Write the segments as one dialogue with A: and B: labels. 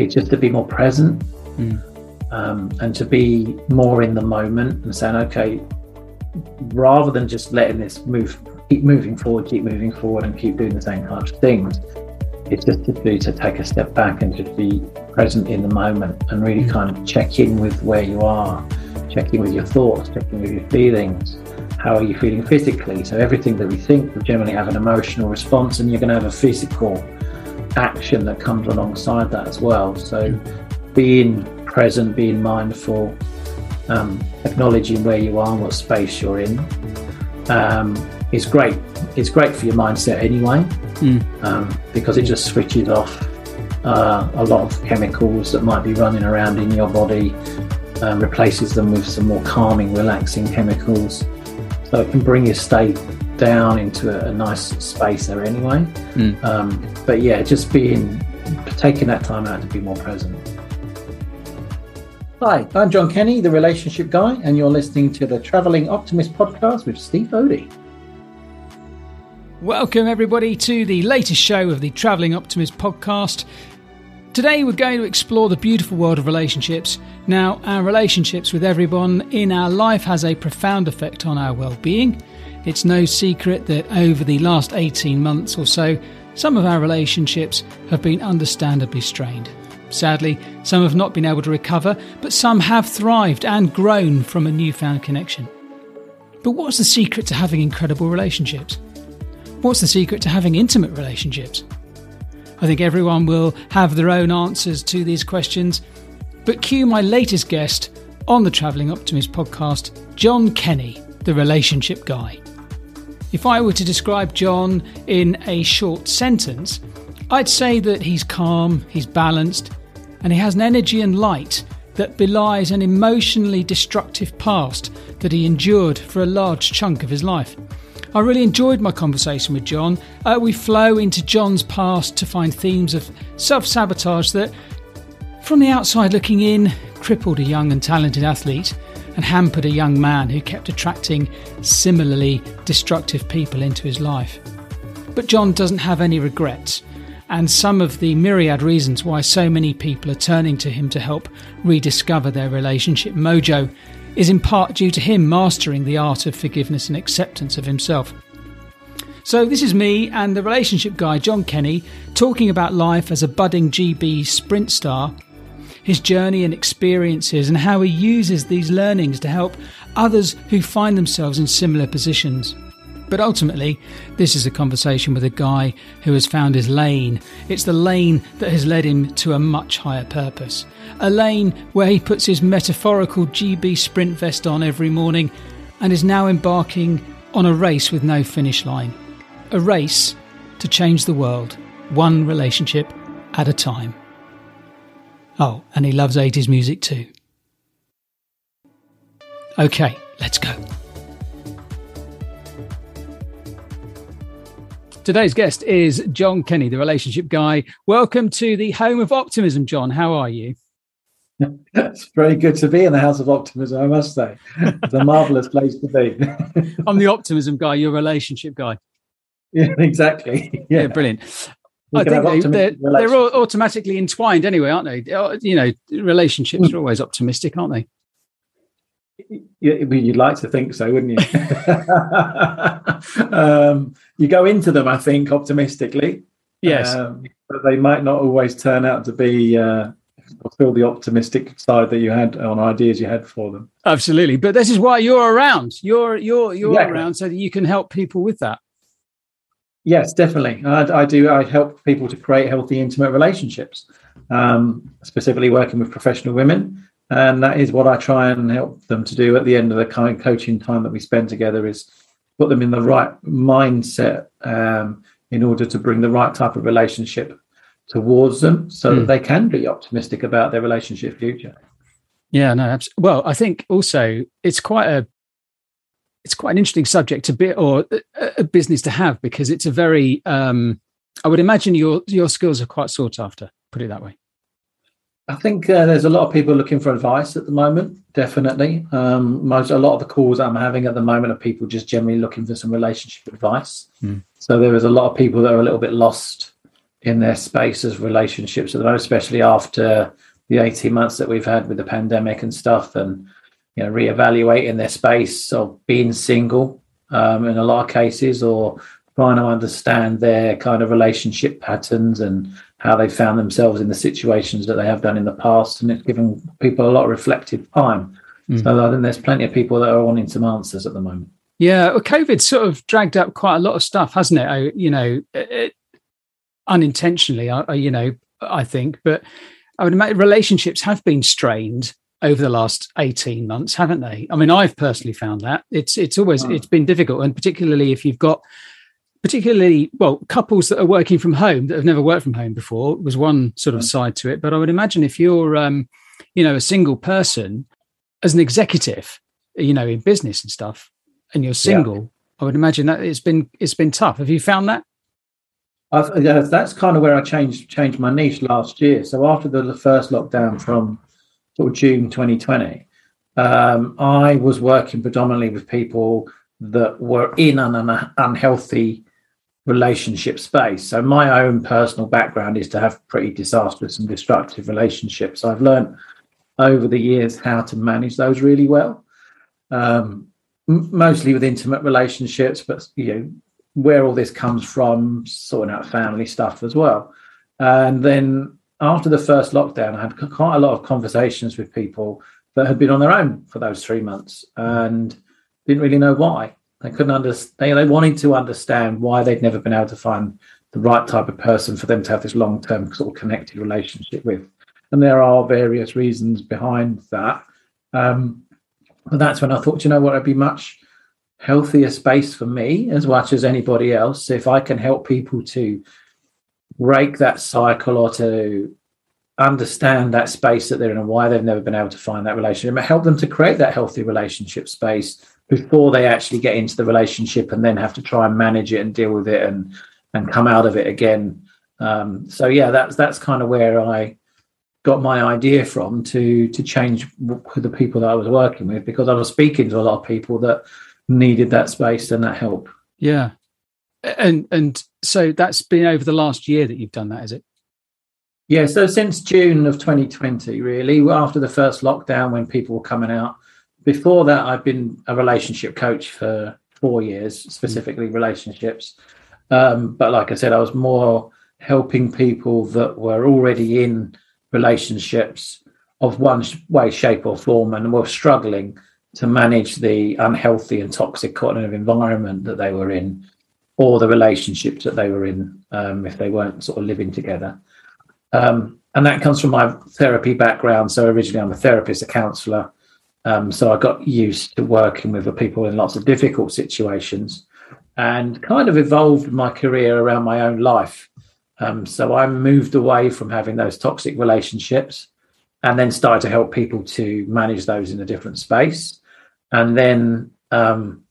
A: it's just to be more present um, and to be more in the moment and saying, okay, rather than just letting this move, keep moving forward, keep moving forward, and keep doing the same kinds of things. It's just to do to take a step back and just be present in the moment and really kind of check in with where you are, check in with your thoughts, check in with your feelings. How are you feeling physically? So everything that we think will generally have an emotional response, and you're going to have a physical action that comes alongside that as well. So being present, being mindful, um, acknowledging where you are and what space you're in um, is great. It's great for your mindset anyway, um, because it just switches off uh, a lot of chemicals that might be running around in your body, um, replaces them with some more calming, relaxing chemicals. So it can bring your state down into a, a nice space there anyway. Um, but yeah, just being taking that time out to be more present. Hi, I'm John Kenny, the relationship guy, and you're listening to the Traveling Optimist podcast with Steve Odie.
B: Welcome, everybody, to the latest show of the Travelling Optimist podcast. Today, we're going to explore the beautiful world of relationships. Now, our relationships with everyone in our life has a profound effect on our well being. It's no secret that over the last 18 months or so, some of our relationships have been understandably strained. Sadly, some have not been able to recover, but some have thrived and grown from a newfound connection. But what's the secret to having incredible relationships? What's the secret to having intimate relationships? I think everyone will have their own answers to these questions, but cue my latest guest on the Travelling Optimist podcast, John Kenny, the relationship guy. If I were to describe John in a short sentence, I'd say that he's calm, he's balanced, and he has an energy and light that belies an emotionally destructive past that he endured for a large chunk of his life. I really enjoyed my conversation with John. Uh, we flow into John's past to find themes of self sabotage that, from the outside looking in, crippled a young and talented athlete and hampered a young man who kept attracting similarly destructive people into his life. But John doesn't have any regrets and some of the myriad reasons why so many people are turning to him to help rediscover their relationship mojo is in part due to him mastering the art of forgiveness and acceptance of himself. So, this is me and the relationship guy, John Kenny, talking about life as a budding GB sprint star, his journey and experiences, and how he uses these learnings to help others who find themselves in similar positions. But ultimately, this is a conversation with a guy who has found his lane. It's the lane that has led him to a much higher purpose. A lane where he puts his metaphorical GB sprint vest on every morning and is now embarking on a race with no finish line. A race to change the world, one relationship at a time. Oh, and he loves 80s music too. Okay, let's go. Today's guest is John Kenny, the relationship guy. Welcome to the home of optimism, John. How are you?
A: It's very good to be in the House of Optimism, I must say. It's a marvelous place to be.
B: I'm the optimism guy, you're a relationship guy.
A: yeah, exactly.
B: Yeah,
A: Yeah,
B: brilliant. I think they, they're, they're all automatically entwined anyway, aren't they? You know, relationships are always optimistic, aren't they?
A: You'd like to think so, wouldn't you? um, you go into them, I think, optimistically.
B: Yes.
A: Um, but they might not always turn out to be uh, fulfill the optimistic side that you had on ideas you had for them.
B: Absolutely. But this is why you're around. You're you're you're
A: Exactly.
B: around so that you can help people with that.
A: Yes, definitely. I, I do. I help people to create healthy, intimate relationships, um, specifically working with professional women, and that is what I try and help them to do at the end of the kind of coaching time that we spend together. Is put them in the right mindset um, in order to bring the right type of relationship towards them, so
B: Mm.
A: that they can be optimistic about their relationship future.
B: Yeah, no, abs- well, I think also it's quite a it's quite an interesting subject to be or a, business to have because it's a very um I would imagine your your skills are quite sought after, put it that way.
A: I think uh, there's a lot of people looking for advice at the moment. Definitely, um, most a lot of the calls I'm having at the moment are people just generally looking for some relationship advice.
B: Hmm.
A: So there is a lot of people that are a little bit lost in their space as relationships at the moment, especially after the 18 months that we've had with the pandemic and stuff and you know reevaluating their space of being single um, in a lot of cases or trying to understand their kind of relationship patterns and how they found themselves in the situations that they have done in the past and it's given people a lot of reflective time. Mm. so i think there's plenty of people that are wanting some answers at the moment.
B: Yeah well, covid sort of dragged up quite a lot of stuff hasn't it? I, you know it, unintentionally I, you know i think but i would imagine relationships have been strained over the last 18 months haven't they i mean i've personally found that it's it's always oh. it's been difficult and particularly if you've got particularly well couples that are working from home that have never worked from home before was one sort of side to it but i would imagine if you're um you know a single person as an executive you know in business and stuff and you're single yeah. i would imagine that it's been it's been tough have you found that
A: I've, that's kind of where I changed changed my niche last year. So after the, the first lockdown from sort of June 2020, um, I was working predominantly with people that were in an unhealthy relationship space. So my own personal background is to have pretty disastrous and destructive relationships. I've learned over the years how to manage those really well. Um, mostly with intimate relationships, but you know where all this comes from, sorting out family stuff as well. And then after the first lockdown, I had quite a lot of conversations with people that had been on their own for those three months and didn't really know why. They couldn't understand. They, they wanted to understand why they'd never been able to find the right type of person for them to have this long-term sort of connected relationship with. And there are various reasons behind that. Um, but that's when I thought, you know what, it'd be much healthier space for me as much as anybody else if I can help people to break that cycle or to understand that space that they're in and why they've never been able to find that relationship, help them to create that healthy relationship space before they actually get into the relationship and then have to try and manage it and deal with it and and come out of it again. Um, so yeah, that's that's kind of where I got my idea from to to change the people that I was working with because I was speaking to a lot of people that needed that space and that help.
B: Yeah, and and so that's been over the last year that you've done that, is it?
A: Yeah, so since June of 2020, really, after the first lockdown when people were coming out, before that, I've been a relationship coach for four years, specifically mm. relationships. Um, but like I said, I was more helping people that were already in relationships of one way, shape, or form and were struggling to manage the unhealthy and toxic kind of environment that they were in or the relationships that they were in um, if they weren't sort of living together. Um, and that comes from my therapy background. So originally, I'm a therapist, a counsellor, um, so I got used to working with people in lots of difficult situations and kind of evolved my career around my own life. Um, so I moved away from having those toxic relationships and then started to help people to manage those in a different space. And then um,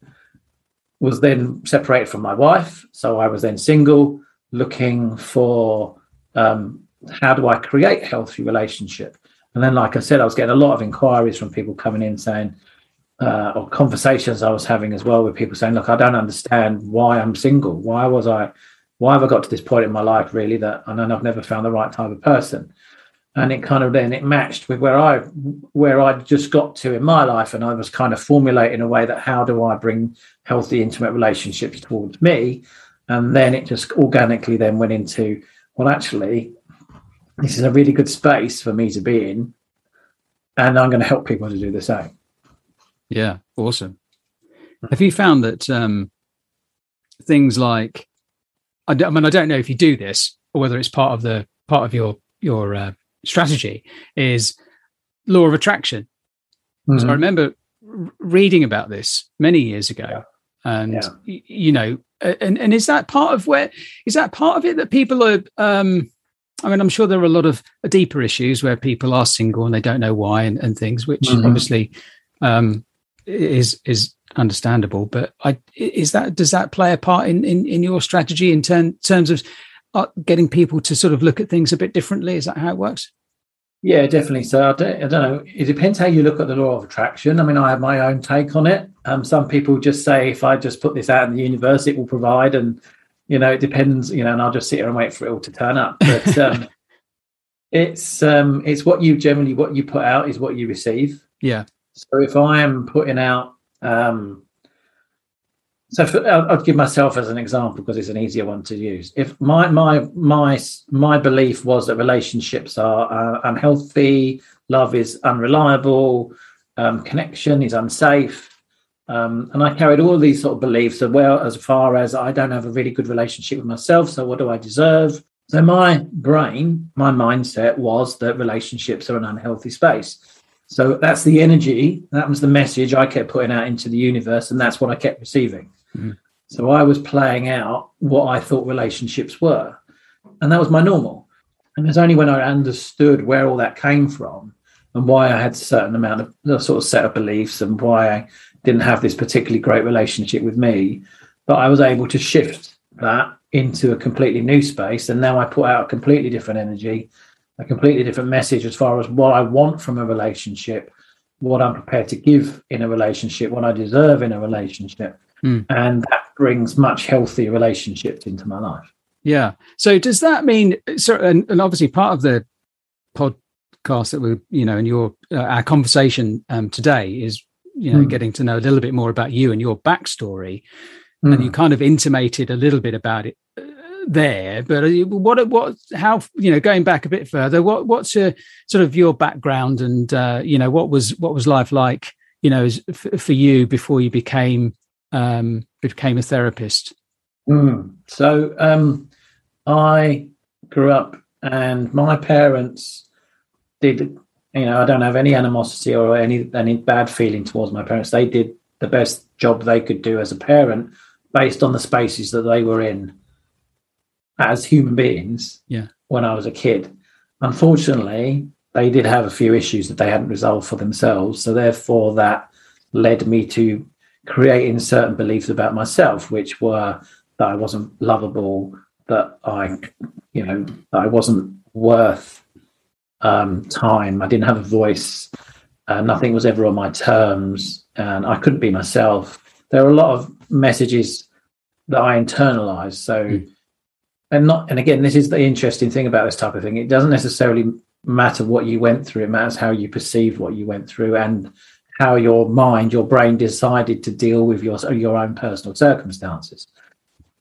A: was then separated from my wife. So I was then single, looking for um, how do I create healthy relationship. And then, like I said, I was getting a lot of inquiries from people coming in saying, uh, or conversations I was having as well with people saying, "Look, I don't understand why I'm single. Why was I? Why have I got to this point in my life really that I know I've never found the right type of person?" And it kind of then it matched with where I where I just got to in my life, and I was kind of formulating a way that how do I bring healthy, intimate relationships towards me, and then it just organically then went into well, actually, this is a really good space for me to be in and i'm going to help people to do the same.
B: Yeah awesome. Have you found that um, things like I, I, mean i don't know if you do this or whether it's part of the part of your your uh, strategy is law of attraction mm-hmm. so i mm-hmm. remember reading about this many years ago yeah. and yeah. you know and and is that part of where is that part of it that people are um I mean, I'm sure there are a lot of deeper issues where people are single and they don't know why and, and things, which mm-hmm. obviously um, is is understandable. But I, is that does that play a part in in, in your strategy in term, terms of getting people to sort of look at things a bit differently? Is that how it works?
A: Yeah, definitely. So I don't, I don't, know. It depends how you look at the law of attraction. I mean, I have my own take on it. Um, some people just say if I just put this out in the universe, it will provide, and you know, it depends, you know, and I'll just sit here and wait for it all to turn up. But um, it's um, it's what you generally what you put out is what you receive.
B: Yeah.
A: So if I am putting out, um, so for, I'll, I'll give myself as an example because it's an easier one to use. If my my my my belief was that relationships are uh, unhealthy, love is unreliable, um, connection is unsafe, um, and I carried all these sort of beliefs as well as far as I don't have a really good relationship with myself. So what do I deserve? So my brain, my mindset was that relationships are an unhealthy space. So that's the energy, that was the message I kept putting out into the universe, and that's what I kept receiving. Mm. So I was playing out what I thought relationships were, and that was my normal. And it's only when I understood where all that came from and why I had a certain amount of a sort of set of beliefs and why I didn't have this particularly great relationship with me, but I was able to shift that into a completely new space. And now I put out a completely different energy, a completely different message as far as what I want from a relationship, what I'm prepared to give in a relationship, what I deserve in a relationship. Mm. And that brings much healthier relationships into my life.
B: Yeah. So does that mean so and, and obviously part of the podcast that we you know and your uh, our conversation um, today is you know, mm. getting to know a little bit more about you and your backstory. Mm. And you kind of intimated a little bit about it uh, there. But what, what, how, you know, going back a bit further, what, what's your sort of your background and, uh, you know, what was, what was life like, you know, for you before you became, um, became a therapist?
A: Mm. So, um, I grew up and my parents did you know, I don't have any animosity or any any bad feeling towards my parents. They did the best job they could do as a parent based on the spaces that they were in as human beings.
B: Yeah.
A: When I was a kid, unfortunately, they did have a few issues that they hadn't resolved for themselves. So therefore, that led me to creating certain beliefs about myself, which were that I wasn't lovable, that I, you know, that I wasn't worth um, time. I didn't have a voice. Uh, nothing was ever on my terms, and I couldn't be myself. There were a lot of messages that I internalized. So, mm. and not, and again, this is the interesting thing about this type of thing. It doesn't necessarily matter what you went through. It matters how you perceived what you went through and how your mind, your brain decided to deal with your your own personal circumstances.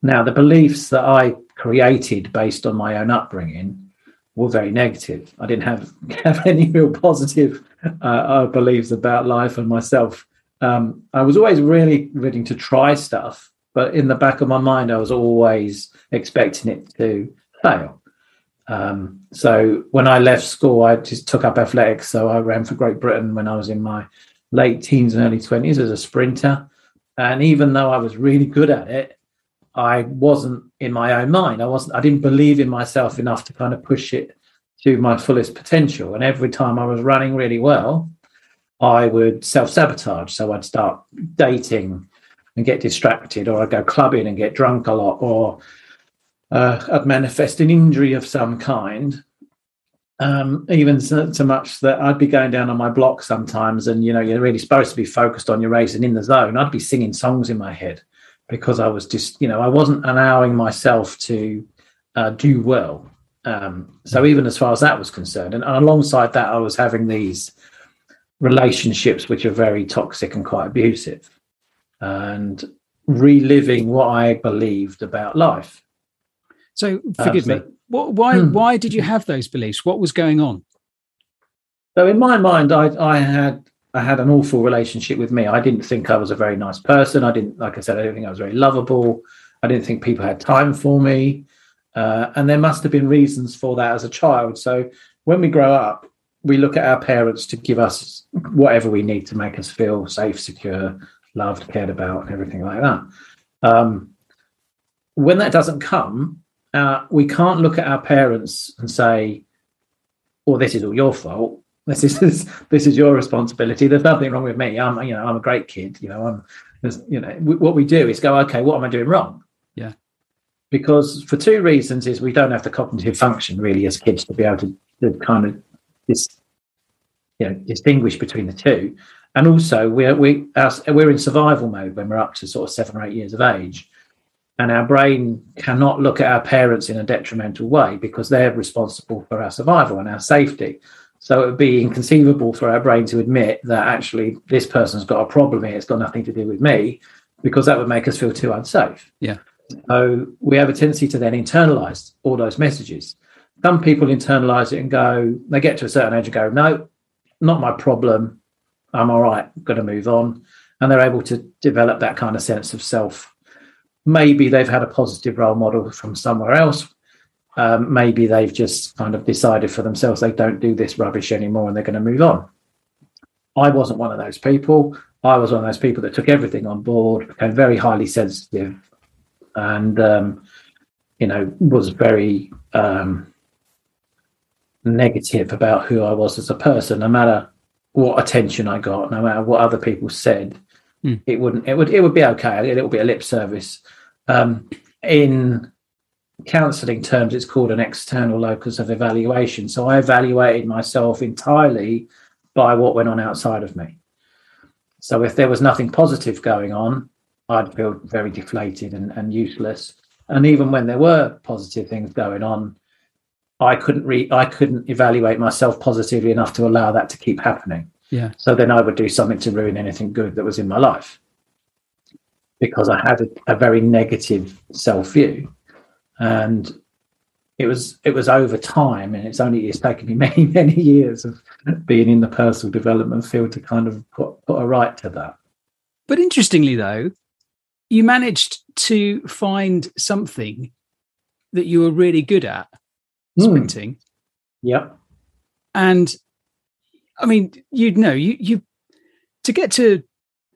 A: Now, the beliefs that I created based on my own upbringing were very negative. I didn't have have any real positive uh, uh, beliefs about life and myself. Um, I was always really willing to try stuff, but in the back of my mind, I was always expecting it to fail. Um, so when I left school, I just took up athletics. So I ran for Great Britain when I was in my late teens and early twenties as a sprinter. And even though I was really good at it, I wasn't in my own mind. I wasn't. I didn't believe in myself enough to kind of push it to my fullest potential. And every time I was running really well, I would self sabotage. So I'd start dating and get distracted, or I'd go clubbing and get drunk a lot, or uh, I'd manifest an injury of some kind. Um, even so, so, much that I'd be going down on my block sometimes, and you know, you're really supposed to be focused on your race and in the zone. I'd be singing songs in my head because I was just, you know, I wasn't allowing myself to uh, do well. Um, so even as far as that was concerned, and, and, alongside that, I was having these relationships which are very toxic and quite abusive, and reliving what I believed about life.
B: So forgive um, so, me. What, why hmm. why did you have those beliefs? What was going on?
A: So in my mind, I I had I had an awful relationship with me. I didn't think I was a very nice person. I didn't, like I said, I didn't think I was very lovable. I didn't think people had time for me. Uh, and there must have been reasons for that as a child. So when we grow up, we look at our parents to give us whatever we need to make us feel safe, secure, loved, cared about, and everything like that. Um, when that doesn't come, uh, we can't look at our parents and say, "Well, this is all your fault." This is this is your responsibility. There's nothing wrong with me. I'm you know I'm a great kid. You know I'm you know what we do is go okay. What am I doing wrong?
B: Yeah.
A: Because for two reasons is we don't have the cognitive function really as kids to be able to, to kind of dis, you know distinguish between the two, and also we're we we're in survival mode when we're up to sort of seven or eight years of age. And our brain cannot look at our parents in a detrimental way because they're responsible for our survival and our safety. So it would be inconceivable for our brain to admit that actually this person's got a problem here. It's got nothing to do with me, because that would make us feel too unsafe.
B: Yeah.
A: So we have a tendency to then internalize all those messages. Some people internalize it and go, they get to a certain age and go, no, not my problem. I'm all right, I'm going to move on. And they're able to develop that kind of sense of self. Maybe they've had a positive role model from somewhere else. Um, maybe they've just kind of decided for themselves they don't do this rubbish anymore and they're going to move on. I wasn't one of those people. I was one of those people that took everything on board, became very highly sensitive, and um, you know was very um, negative about who I was as a person. No matter what attention I got, no matter what other people said, mm. it wouldn't. It would. It would be okay. It would be a lip service. Um, in counselling terms, it's called an external locus of evaluation. So I evaluated myself entirely by what went on outside of me. So if there was nothing positive going on, I'd feel very deflated and, and useless. And even when there were positive things going on, I couldn't re I couldn't evaluate myself positively enough to allow that to keep happening.
B: Yeah.
A: So then I would do something to ruin anything good that was in my life because I had a, a very negative self view, and it was it was over time, and it's only it's taken me many many years of being in the personal development field to kind of put put a right to that.
B: But interestingly, though, you managed to find something that you were really good at hmm. sprinting. Mm.
A: Yep.
B: And I mean, you'd know you you to get to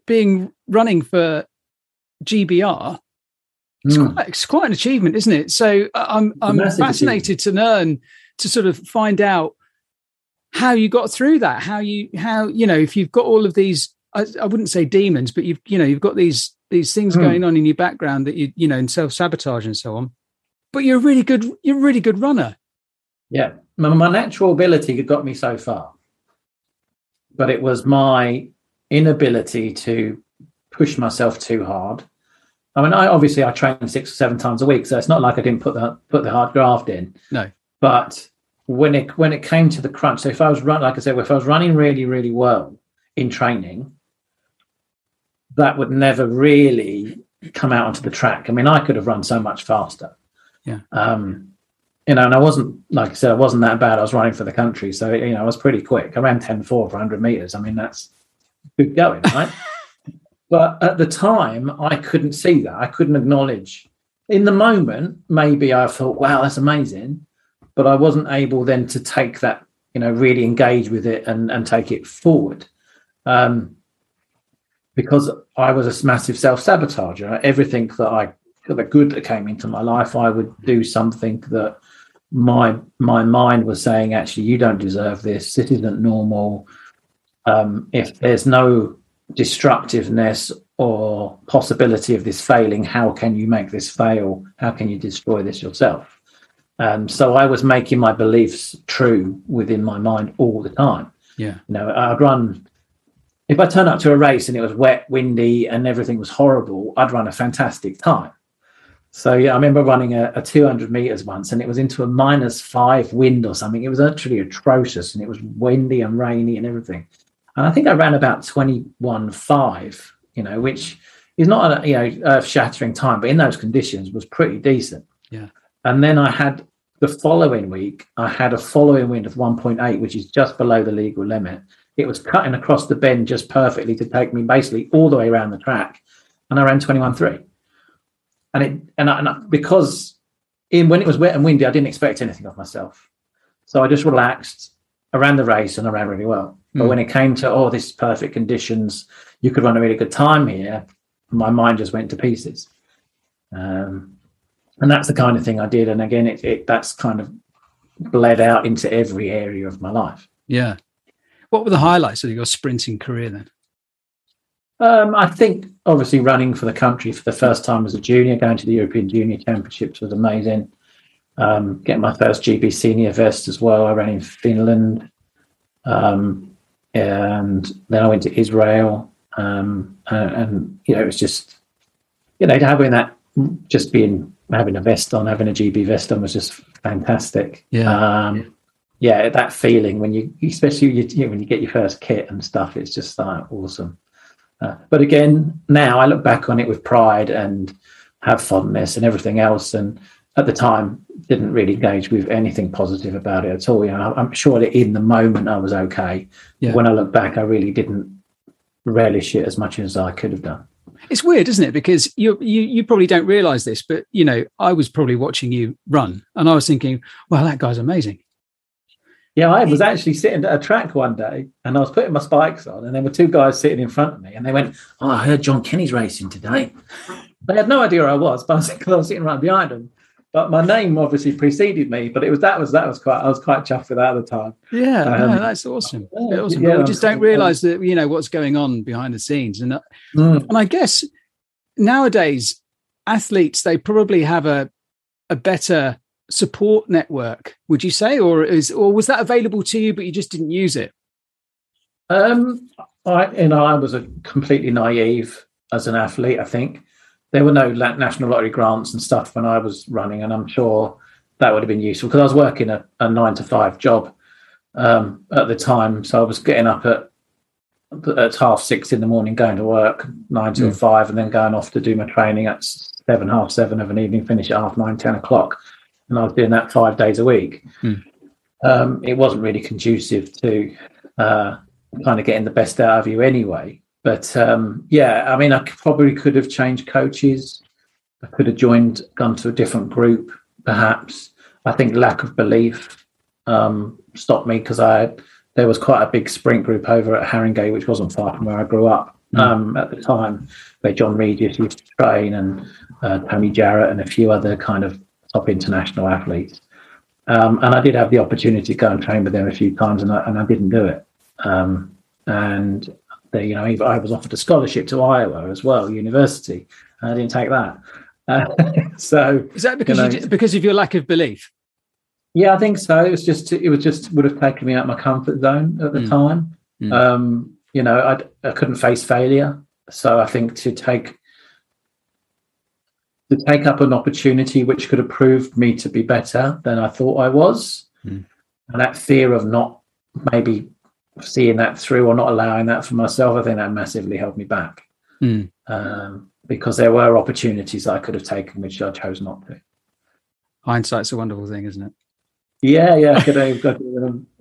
B: being running for GBR it's, mm. quite, it's quite an achievement, isn't it? So I'm I'm fascinated to learn to sort of find out how you got through that. How you how you know if you've got all of these, I, I wouldn't say demons, but you've you know you've got these these things mm. going on in your background that you you know in self sabotage and so on. But you're a really good you're a really good runner.
A: Yeah, my, my natural ability got me so far, but it was my inability to push myself too hard I mean, I obviously I train six or seven times a week, so it's not like I didn't put the put the hard graft in.
B: No,
A: but when it when it came to the crunch, so if I was run like I said, if I was running really really well in training, that would never really come out onto the track. I mean, I could have run so much faster.
B: Yeah.
A: Um, you know, and I wasn't like I said, I wasn't that bad. I was running for the country, so you know, I was pretty quick. I ran 10-4 for 100 meters. I mean, that's good going, right? But at the time, I couldn't see that. I couldn't acknowledge. In the moment, maybe I thought, wow, that's amazing. But I wasn't able then to take that, you know, really engage with it and, and take it forward. Um, because I was a massive self sabotager. Everything that I, the good that came into my life, I would do something that my my mind was saying, actually, you don't deserve this. This isn't normal. Um, if there's no destructiveness or possibility of this failing how can you make this fail? How can you destroy this yourself? Um, so i was making my beliefs true within my mind all the time.
B: Yeah.
A: You know i'd run if i turn up to a race and it was wet windy and everything was horrible i'd run a fantastic time so yeah i remember running a, a 200 meters once and it was into a minus five wind or something it was actually atrocious and it was windy and rainy and everything and I think I ran about 21.5, you know, which is not a you know earth shattering time, but in those conditions was pretty decent.
B: Yeah.
A: And then I had the following week, I had a following wind of 1.8, which is just below the legal limit. It was cutting across the bend just perfectly to take me basically all the way around the track. And I ran 21.3. And it and, I, and I, because in when it was wet and windy, I didn't expect anything of myself. So I just relaxed, around the race and I ran really well. But mm. when it came to, oh, this is perfect conditions, you could run a really good time here, my mind just went to pieces. Um, and that's the kind of thing I did. And again, it, it that's kind of bled out into every area of my life.
B: Yeah. What were the highlights of your sprinting career then?
A: Um, I think obviously running for the country for the first time as a junior, going to the European Junior Championships was amazing. Um, getting my first GB senior vest as well. I ran in Finland. Um, and then I went to Israel, um, and, and, you know it was just you know having that just being having a vest on, having a GB vest on was just fantastic.
B: Yeah.
A: Um, yeah, that feeling when you, especially you, you know, when you get your first kit and stuff, it's just like awesome. Uh, but again, now I look back on it with pride and have fondness and everything else. And at the time, didn't really engage with anything positive about it at all. You know, I'm sure that in the moment I was okay.
B: Yeah.
A: When I look back, I really didn't relish it as much as I could have done.
B: It's weird, isn't it? Because you you you probably don't realize this, but you know, I was probably watching you run, and I was thinking, "Well, that guy's amazing."
A: Yeah, I was actually sitting at a track one day, and I was putting my spikes on, and there were two guys sitting in front of me, and they went, "Oh, I heard John Kenny's racing today." They had no idea I was, but I was, I was sitting right behind them. But my name obviously preceded me, but it was that was that was quite I was quite chuffed with that at the time.
B: Yeah,
A: Um,
B: no, that's awesome.
A: yeah,
B: awesome.
A: yeah,
B: we just don't realize that you know what's going on behind the scenes, and uh,
A: Mm.
B: and I guess nowadays athletes they probably have a a better support network. Would you say, or is or was that available to you, but you just didn't use it?
A: Um, I you know I was a completely naive as an athlete. I think there were no national lottery grants and stuff when I was running, and I'm sure that would have been useful because I was working a, a nine to five job um, at the time, so I was getting up at at half six in the morning, going to work nine till
B: Mm.
A: five, and then going off to do my training at seven, half seven of an evening, finish at half nine, ten o'clock, and I was doing that five days a week.
B: Mm.
A: Um, it wasn't really conducive to uh, kind of getting the best out of you anyway. But um, yeah, I mean, I probably could have changed coaches. I could have joined, gone to a different group, perhaps. I think lack of belief um, stopped me because I there was quite a big sprint group over at Haringey, which wasn't far from where I grew up
B: Mm.
A: um, at the time, where John Regis used to train and uh, Tony Jarrett and a few other kind of top international athletes. Um, and I did have the opportunity to go and train with them a few times, and I, and I didn't do it. Um, and they, you know, I was offered a scholarship to Iowa as well, university, and I didn't take that. Uh, so
B: Is that because
A: You know-
B: did, because of your lack of belief?
A: yeah, I think so. It was just it was just would have taken me out of my comfort zone at the
B: Mm.
A: time.
B: Mm.
A: Um, you know, I'd, I couldn't face failure, so I think to take to take up an opportunity which could have proved me to be better than I thought I was,
B: Mm.
A: and that fear of not maybe seeing that through or not allowing that for myself, I think that massively held me back
B: Mm.
A: um, because there were opportunities I could have taken which I chose not to.
B: Hindsight's a wonderful thing, isn't it?
A: Yeah, yeah, I could have,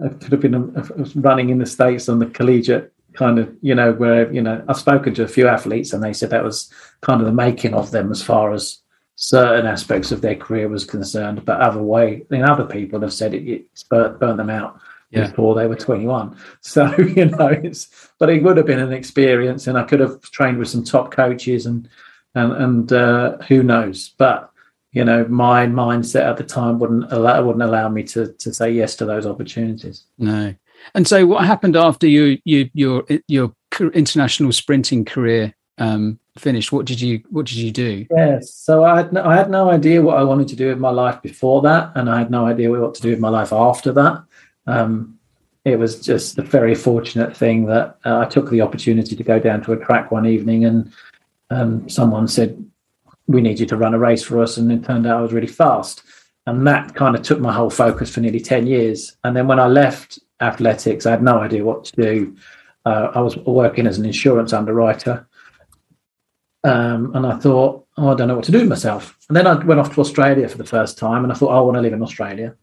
A: I could have been running in the states on the collegiate kind of, you know, where you know I've spoken to a few athletes and they said that was kind of the making of them as far as certain aspects of their career was concerned. But other way, mean, other people have said it, it's burnt, burnt them out
B: Yeah.
A: before they were 21. So you know, it's but it would have been an experience, and I could have trained with some top coaches and and and uh, who knows, but you know my mindset at the time wouldn't allow wouldn't allow me to to say yes to those opportunities
B: No. And so, what happened after you you your your international sprinting career um, finished? What did you What did you do?
A: yes so i had no, i had no idea what i wanted to do with my life before that and i had no idea what to do with my life after that um, it was just a very fortunate thing that uh, i took the opportunity to go down to a track one evening and um, someone said we need you to run a race for us and it turned out i was really fast and that kind of took my whole focus for nearly 10 years and then when i left athletics i had no idea what to do uh, i was working as an insurance underwriter um, and I thought, oh, I don't know what to do with myself. And then I went off to Australia for the first time, and I thought, oh, I want to live in Australia.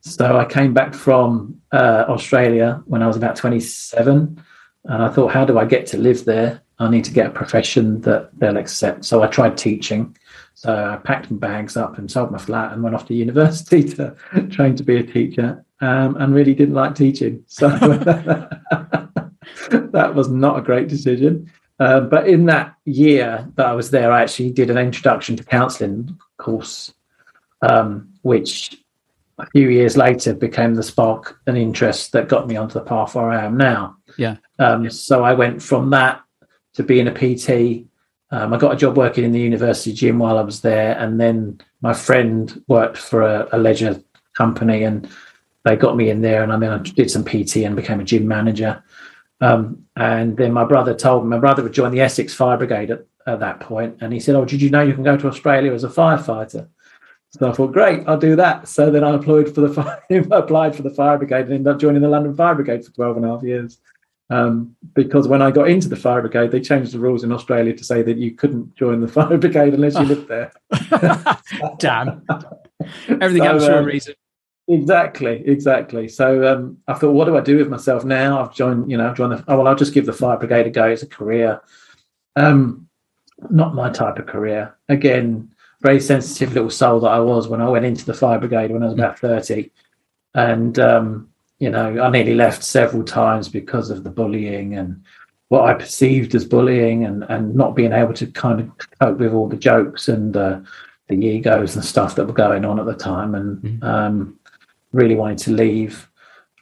A: So I came back from uh, Australia when I was about 27, and I thought, how do I get to live there? I need to get a profession that they'll accept. So I tried teaching. So I packed my bags up and sold my flat and went off to university to train to be a teacher, um, and really didn't like teaching. So that was not a great decision. Uh, but in that year that I was there, I actually did an introduction to counselling course, um, which a few years later became the spark and interest that got me onto the path where I am now.
B: Yeah.
A: Um, so I went from that to being a PT. Um, I got a job working in the university gym while I was there, and then my friend worked for a, a leisure company, and they got me in there, and I then I did some PT and became a gym manager. Um, and then my brother told me my brother would join the Essex Fire Brigade at, at that point, and he said, "Oh, did you know you can go to Australia as a firefighter?" So I thought, great, I'll do that. So then I applied for the fire, applied for the fire brigade and ended up joining the London Fire Brigade for 12 and a half years. Um, because when I got into the fire brigade, they changed the rules in Australia to say that you couldn't join the fire brigade unless you lived there.
B: Damn. Everything so, happens for a um, reason.
A: Exactly, exactly. So um, I thought, what do I do with myself now? I've joined, you know, I've joined the, oh, well, I'll just give the fire brigade a go. It's a career. Um, not my type of career. Again, very sensitive little soul that I was when I went into the fire brigade when I was about 30. And, um, you know, I nearly left several times because of the bullying and what I perceived as bullying and, and not being able to kind of cope with all the jokes and uh, the egos and stuff that were going on at the time. And, mm-hmm. um, really wanted to leave.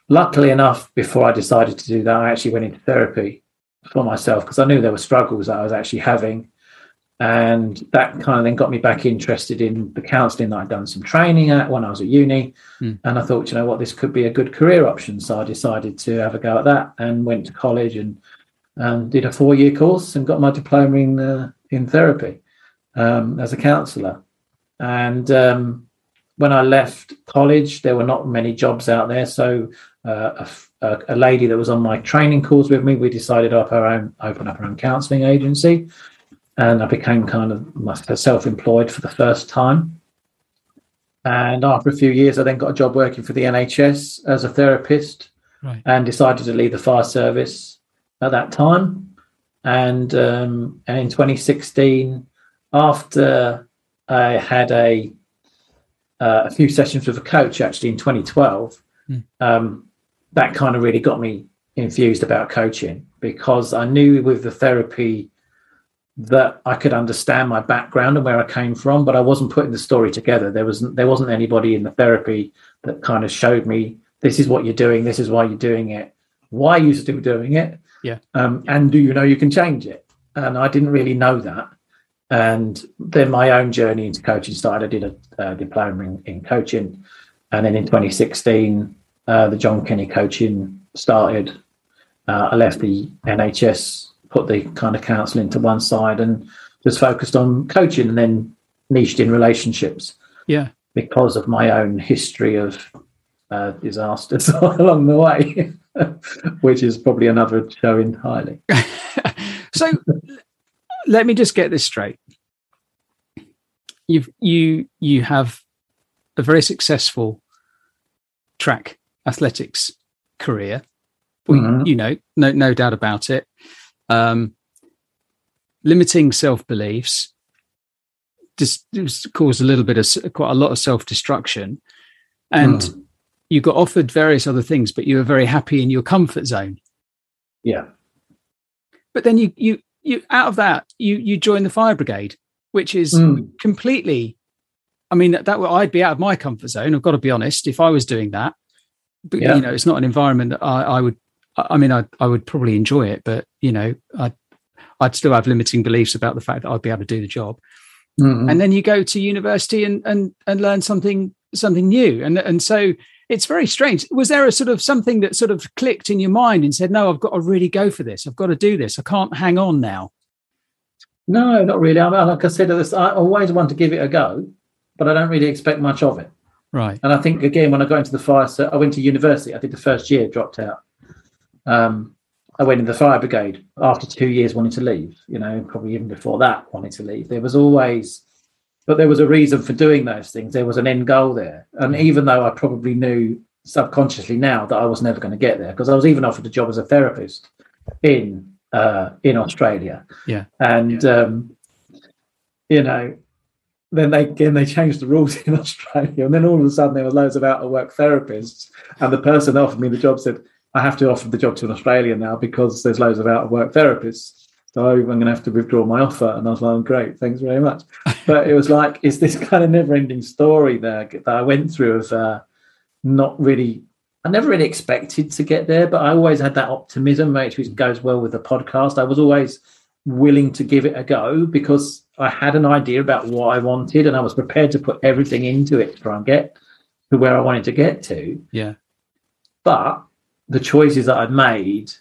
A: Luckily enough, before I decided to do that, I actually went into therapy for myself because I knew there were struggles that I was actually having. And that kind of then got me back interested in the counselling that I'd done some training at when I was at uni. Mm. And I thought, you know what, this could be a good career option. So I decided to have a go at that and went to college and um, did a four year course and got my diploma in, uh, in therapy um, as a counsellor. And um, when I left college, there were not many jobs out there. So uh, a, a, lady that was on my training course with me, we decided to our own, open up our own counselling agency, and I became kind of self-employed for the first time. And after a few years, I then got a job working for the NHS as a therapist, right. and decided to leave the fire service at that time. And um, and in 2016, after I had a uh, a few sessions with a coach actually in 2012. Mm. Um, that kind of really got me infused about coaching because I knew with the therapy that I could understand my background and where I came from, but I wasn't putting the story together. There wasn't there wasn't anybody in the therapy that kind of showed me this is what you're doing, this is why you're doing it, why are you still doing it,
B: yeah,
A: um, and do you know you can change it? And I didn't really know that. And then my own journey into coaching started. I did a, a diploma in, in, coaching. And then in 2016, uh, the John Kenny coaching started. Uh, I left the NHS, put the kind of counselling to one side and just focused on coaching and then niched in relationships.
B: Yeah.
A: Because of my own history of uh, disasters along the way, which is probably another show entirely.
B: so let me just get this straight. You've you you have a very successful track athletics career. Mm-hmm. You know, no no doubt about it. Um, limiting self beliefs just, just caused a little bit of quite a lot of self destruction, and mm. you got offered various other things, but you were very happy in your comfort zone.
A: Yeah.
B: But then you you you out of that you you join the fire brigade, which is mm. completely. I mean that, that I'd be out of my comfort zone. I've got to be honest. If I was doing that, but yeah. you know, it's not an environment that I, I would. I mean, I I would probably enjoy it, but you know, I I'd still have limiting beliefs about the fact that I'd be able to do the job. Mm-hmm. And then you go to university and and and learn something something new, and and so it's very strange. Was there a sort of something that sort of clicked in your mind and said, "No, I've got to really go for this. I've got to do this. I can't hang on now."
A: No, not really. I mean, like I said, I always want to give it a go, but I don't really expect much of it.
B: Right.
A: And I think again, when I got into the fire, so I went to university. I did the first year, dropped out. Um, I went in the fire brigade after two years, wanting to leave. You know, probably even before that, wanting to leave. There was always but there was a reason for doing those things. There was an end goal there. And even though I probably knew subconsciously now that I was never going to get there, because I was even offered a job as a therapist in uh, in Australia.
B: Yeah.
A: And
B: yeah.
A: Um, you know, then they again they changed the rules in Australia, and then all of a sudden there were loads of out of work therapists, and the person offered me the job said, "I have to offer the job to an Australian now because there's loads of out of work therapists." So I'm going to have to withdraw my offer. And I was like, oh, great, thanks very much. But it was like, it's this kind of never ending story there that I went through of uh, not really, I never really expected to get there, but I always had that optimism, which goes well with the podcast. I was always willing to give it a go because I had an idea about what I wanted and I was prepared to put everything into it to try and get to where I wanted to get to.
B: Yeah.
A: But the choices that I'd made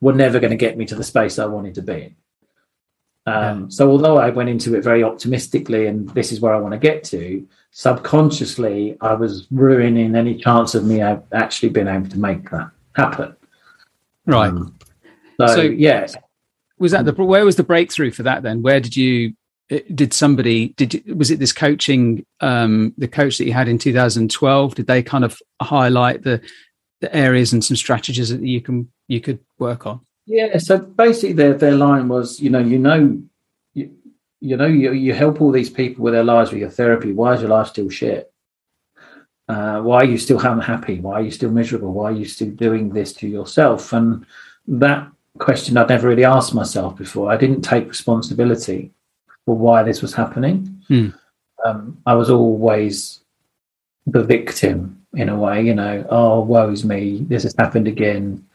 A: were never going to get me to the space I wanted to be in. Um, yeah. So although I went into it very optimistically, and this is where I want to get to, subconsciously I was ruining any chance of me actually being able to make that happen.
B: Right. Um,
A: so, so yeah,
B: was that the where was the breakthrough for that then? Where did you did somebody did you, was it this coaching um the coach that you had in 2012 did they kind of highlight the the areas and some strategies that you can you could work on?
A: Yeah so basically their their line was you know you know you, you know you, you help all these people with their lives with your therapy. Why is your life still shit? Uh, why are you still unhappy? Why are you still miserable? Why are you still doing this to yourself? And that question i'd never really asked myself before. I didn't take responsibility for why this was happening.
B: Mm.
A: Um, I was always the victim in a way, you know, oh, woe's me, this has happened again.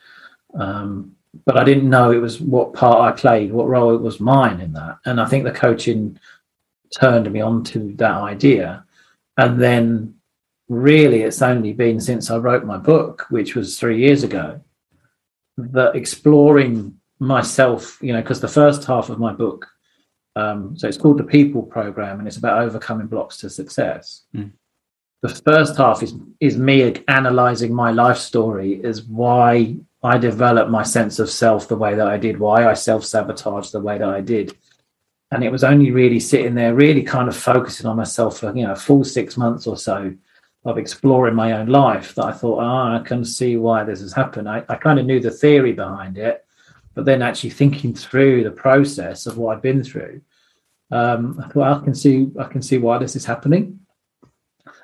A: Um, but I didn't know it was what part I played, what role it was mine in that. And I think the coaching turned me onto that idea. And then really it's only been since I wrote my book, which was three years ago, that exploring myself, you know, because the first half of my book um, so it's called the People Program, and it's about overcoming blocks to success.
B: Mm.
A: The first half is is me analyzing my life story, is why I developed my sense of self the way that I did, why I self sabotaged the way that I did, and it was only really sitting there, really kind of focusing on myself for you know a full six months or so of exploring my own life that I thought, ah, oh, I can see why this has happened. I, I kind of knew the theory behind it, but then actually thinking through the process of what I've been through, um, I thought I can see I can see why this is happening,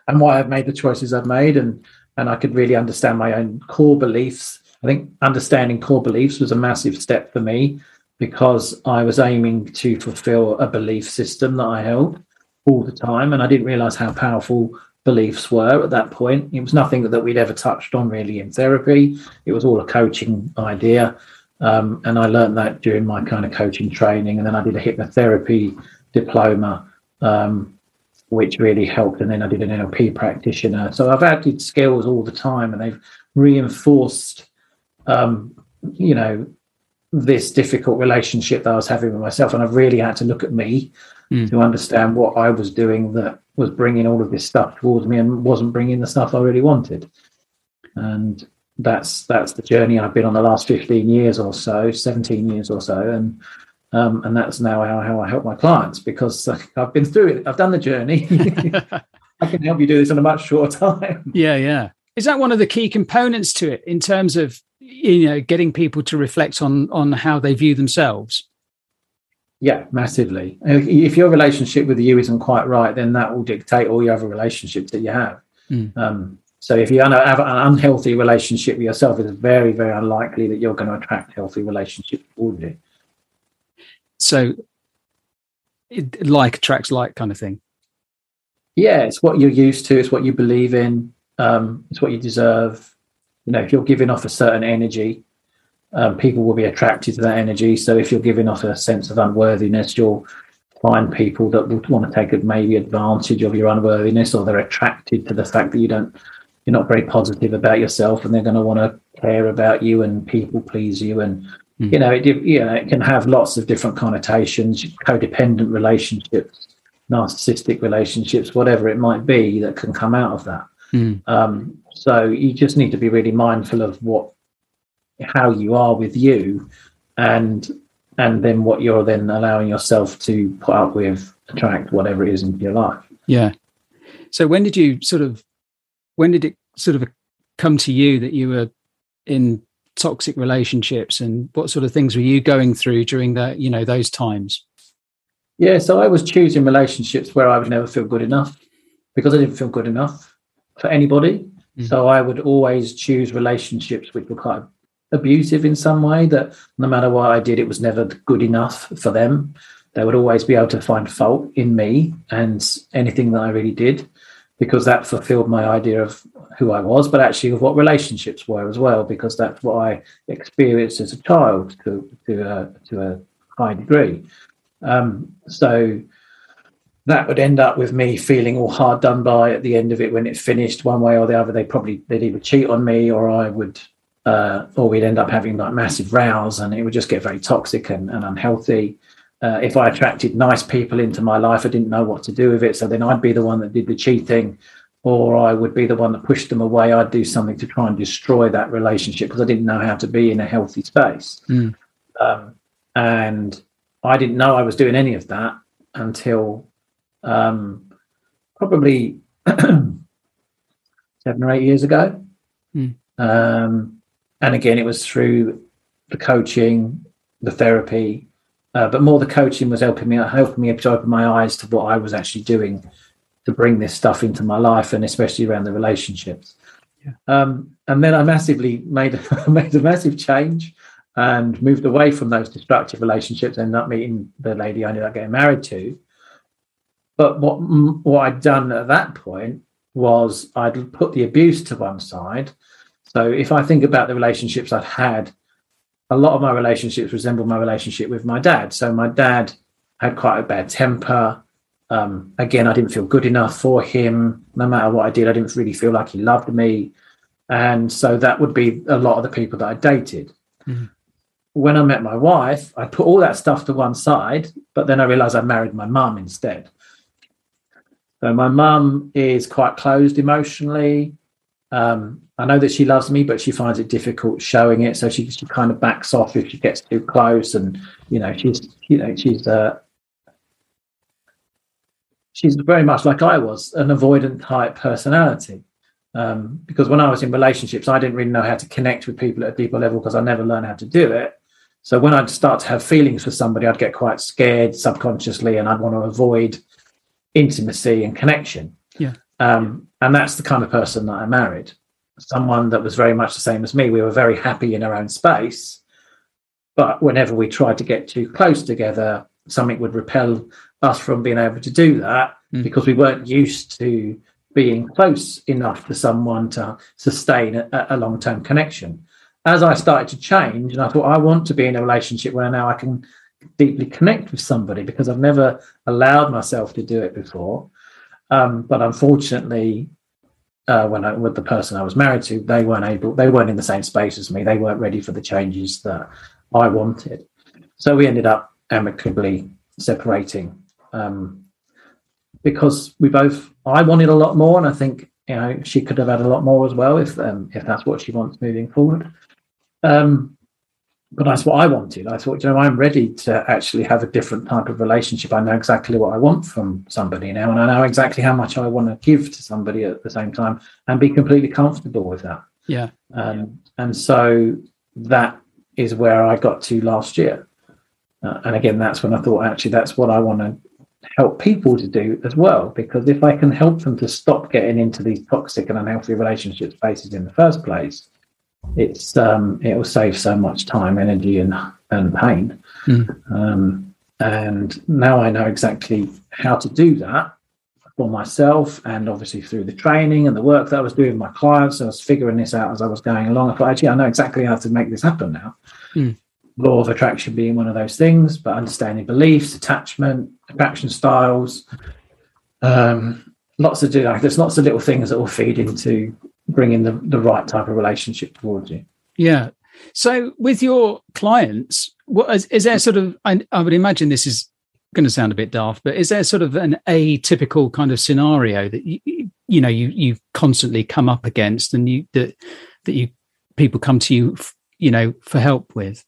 A: and why I've made the choices I've made, and and I could really understand my own core beliefs. I think understanding core beliefs was a massive step for me because I was aiming to fulfill a belief system that I held all the time, and I didn't realize how powerful beliefs were at that point. It was nothing that we'd ever touched on really in therapy. It was all a coaching idea. Um, and I learned that during my kind of coaching training. And then I did a hypnotherapy diploma, um, which really helped. And then I did an NLP practitioner. So I've added skills all the time and they've reinforced, um, you know, this difficult relationship that I was having with myself. And I've really had to look at me mm. to understand what I was doing that was bringing all of this stuff towards me and wasn't bringing the stuff I really wanted. And that's that's the journey I've been on the last 15 years or so, 17 years or so, and um, and that's now how, how I help my clients because I've been through it. I've done the journey. I can help you do this in a much shorter time.
B: Yeah, yeah. Is that one of the key components to it in terms of you know getting people to reflect on on how they view themselves?
A: Yeah, massively. If your relationship with you isn't quite right, then that will dictate all your other relationships that you have.
B: Mm.
A: Um, so if you have an unhealthy relationship with yourself, it's very, very unlikely that you're going to attract healthy relationships toward you.
B: So, it, like attracts like kind of thing.
A: Yeah, it's what you're used to. It's what you believe in. Um, it's what you deserve. You know, if you're giving off a certain energy, um, people will be attracted to that energy. So if you're giving off a sense of unworthiness, you'll find people that would want to take maybe advantage of your unworthiness, or they're attracted to the fact that you don't you're not very positive about yourself and they're going to want to care about you and people please you and mm. you know it you know it can have lots of different connotations codependent relationships narcissistic relationships whatever it might be that can come out of that
B: mm.
A: um, so you just need to be really mindful of what how you are with you and and then what you're then allowing yourself to put up with attract whatever it is into your life
B: yeah so when did you sort of when did it sort of come to you that you were in toxic relationships and what sort of things were you going through during that you know those times?
A: Yeah so i was choosing relationships where i would never feel good enough because i didn't feel good enough for anybody. Mm-hmm. so i would always choose relationships which were quite abusive in some way that no matter what i did it was never good enough for them. They would always be able to find fault in me and anything that i really did because that fulfilled my idea of who I was, but actually of what relationships were as well, because that's what I experienced as a child to to a, to a high degree. Um, so that would end up with me feeling all hard done by at the end of it when it finished one way or the other. They probably they'd either cheat on me or I would, uh, or we'd end up having like massive rows, and it would just get very toxic and, and unhealthy. Uh, if I attracted nice people into my life, I didn't know what to do with it. So then I'd be the one that did the cheating, or I would be the one that pushed them away. I'd do something to try and destroy that relationship because I didn't know how to be in a healthy space.
B: Mm.
A: Um, and I didn't know I was doing any of that until um, probably seven or eight years ago.
B: Mm.
A: Um, and again, it was through the coaching, the therapy, uh, but more the coaching was helping me helping me to open my eyes to what I was actually doing to bring this stuff into my life, and especially around the relationships.
B: Yeah.
A: Um, and then I massively made made a massive change and moved away from those destructive relationships. and not meeting the lady I ended up getting married to. But what what I'd done at that point was I'd put the abuse to one side. So if I think about the relationships I'd had a lot of my relationships resemble my relationship with my dad. So my dad had quite a bad temper. Um, again, I didn't feel good enough for him. No matter what I did, I didn't really feel like he loved me. And so that would be a lot of the people that I dated.
B: Mm-hmm.
A: When I met my wife, I put all that stuff to one side, but then I realized I married my mum instead. So my mum is quite closed emotionally. Um, I know that she loves me, but she finds it difficult showing it. So she, she kind of backs off if she gets too close, and you know she's you know she's uh, she's very much like I was, an avoidant type personality. Um, because when I was in relationships, I didn't really know how to connect with people at a deeper level because I never learned how to do it. So when I'd start to have feelings for somebody, I'd get quite scared subconsciously, and I'd want to avoid intimacy and connection.
B: Yeah.
A: Um, and that's the kind of person that I married. Someone that was very much the same as me. We were very happy in our own space. But whenever we tried to get too close together, something would repel us from being able to do that mm. because we weren't used to being close enough to someone to sustain a, a long term connection. As I started to change, and I thought, I want to be in a relationship where now I can deeply connect with somebody because I've never allowed myself to do it before. Um, but unfortunately, uh, when I, with the person I was married to, they weren't able, they weren't in the same space as me. They weren't ready for the changes that I wanted. So we ended up amicably separating um, because we both, I wanted a lot more, and I think you know she could have had a lot more as well if um, if that's what she wants moving forward. Um, but that's what I wanted. I thought, you know, I'm ready to actually have a different type of relationship. I know exactly what I want from somebody now, and I know exactly how much I want to give to somebody at the same time, and be completely comfortable with that.
B: Yeah.
A: Um, and so that is where I got to last year. Uh, and again, that's when I thought, actually, that's what I want to help people to do as well. Because if I can help them to stop getting into these toxic and unhealthy relationship spaces in the first place, it's um, it will save so much time, energy, and and pain. Mm. Um, and now I know exactly how to do that for myself, and obviously through the training and the work that I was doing with my clients. I was figuring this out as I was going along. I thought, actually, I know exactly how to make this happen now. Mm. Law of attraction being one of those things, but understanding beliefs, attachment, attraction styles, um, lots of do like there's lots of little things that will feed into bringing the, the right type of relationship towards you.
B: Yeah. So with your clients, what is, is there sort of, I, I would imagine this is going to sound a bit daft, but is there sort of an atypical kind of scenario that you, you know, you, you've constantly come up against and you, that, that you, people come to you, you know, for help with?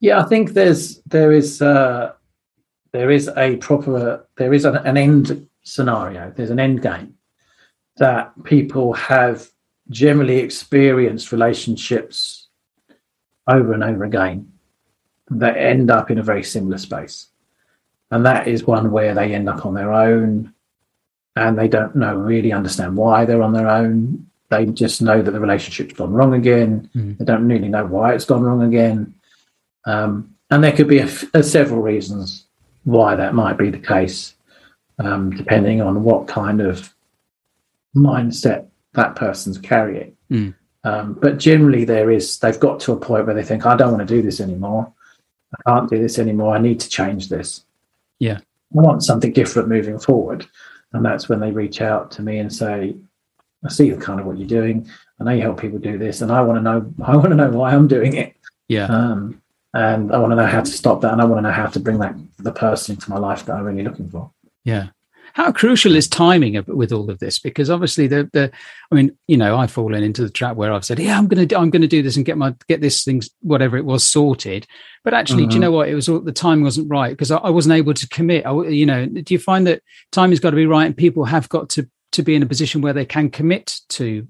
A: Yeah, I think there's, there is, uh, there is a proper, there is an, an end scenario. There's an end game that people have generally experienced relationships over and over again that end up in a very similar space. And that is one where they end up on their own and they don't know really understand why they're on their own. They just know that the relationship's gone wrong again. Mm. They don't really know why it's gone wrong again. Um, and there could be a, a several reasons why that might be the case, um, depending on what kind of mindset that person's carrying. Mm. Um, but generally, there is they've got to a point where they think, I don't want to do this anymore. I can't do this anymore. I need to change this.
B: Yeah, I
A: want something different moving forward, and that's when they reach out to me and say, I see the kind of what you're doing. I know you help people do this, and I want to know. I want to know why I'm doing it.
B: Yeah.
A: Um, and I want to know how to stop that, and I want to know how to bring that the person into my life that I'm really looking for.
B: Yeah. How crucial is timing with all of this? Because obviously, the the I mean, you know, I've fallen into the trap where I've said, "Yeah, I'm going to I'm going to do this and get my get this thing whatever it was sorted," but actually, mm-hmm. do you know what? It was all the time wasn't right because I, I, wasn't able to commit. I, you know, do you find that time has got to be right and people have got to to be in a position where they can commit to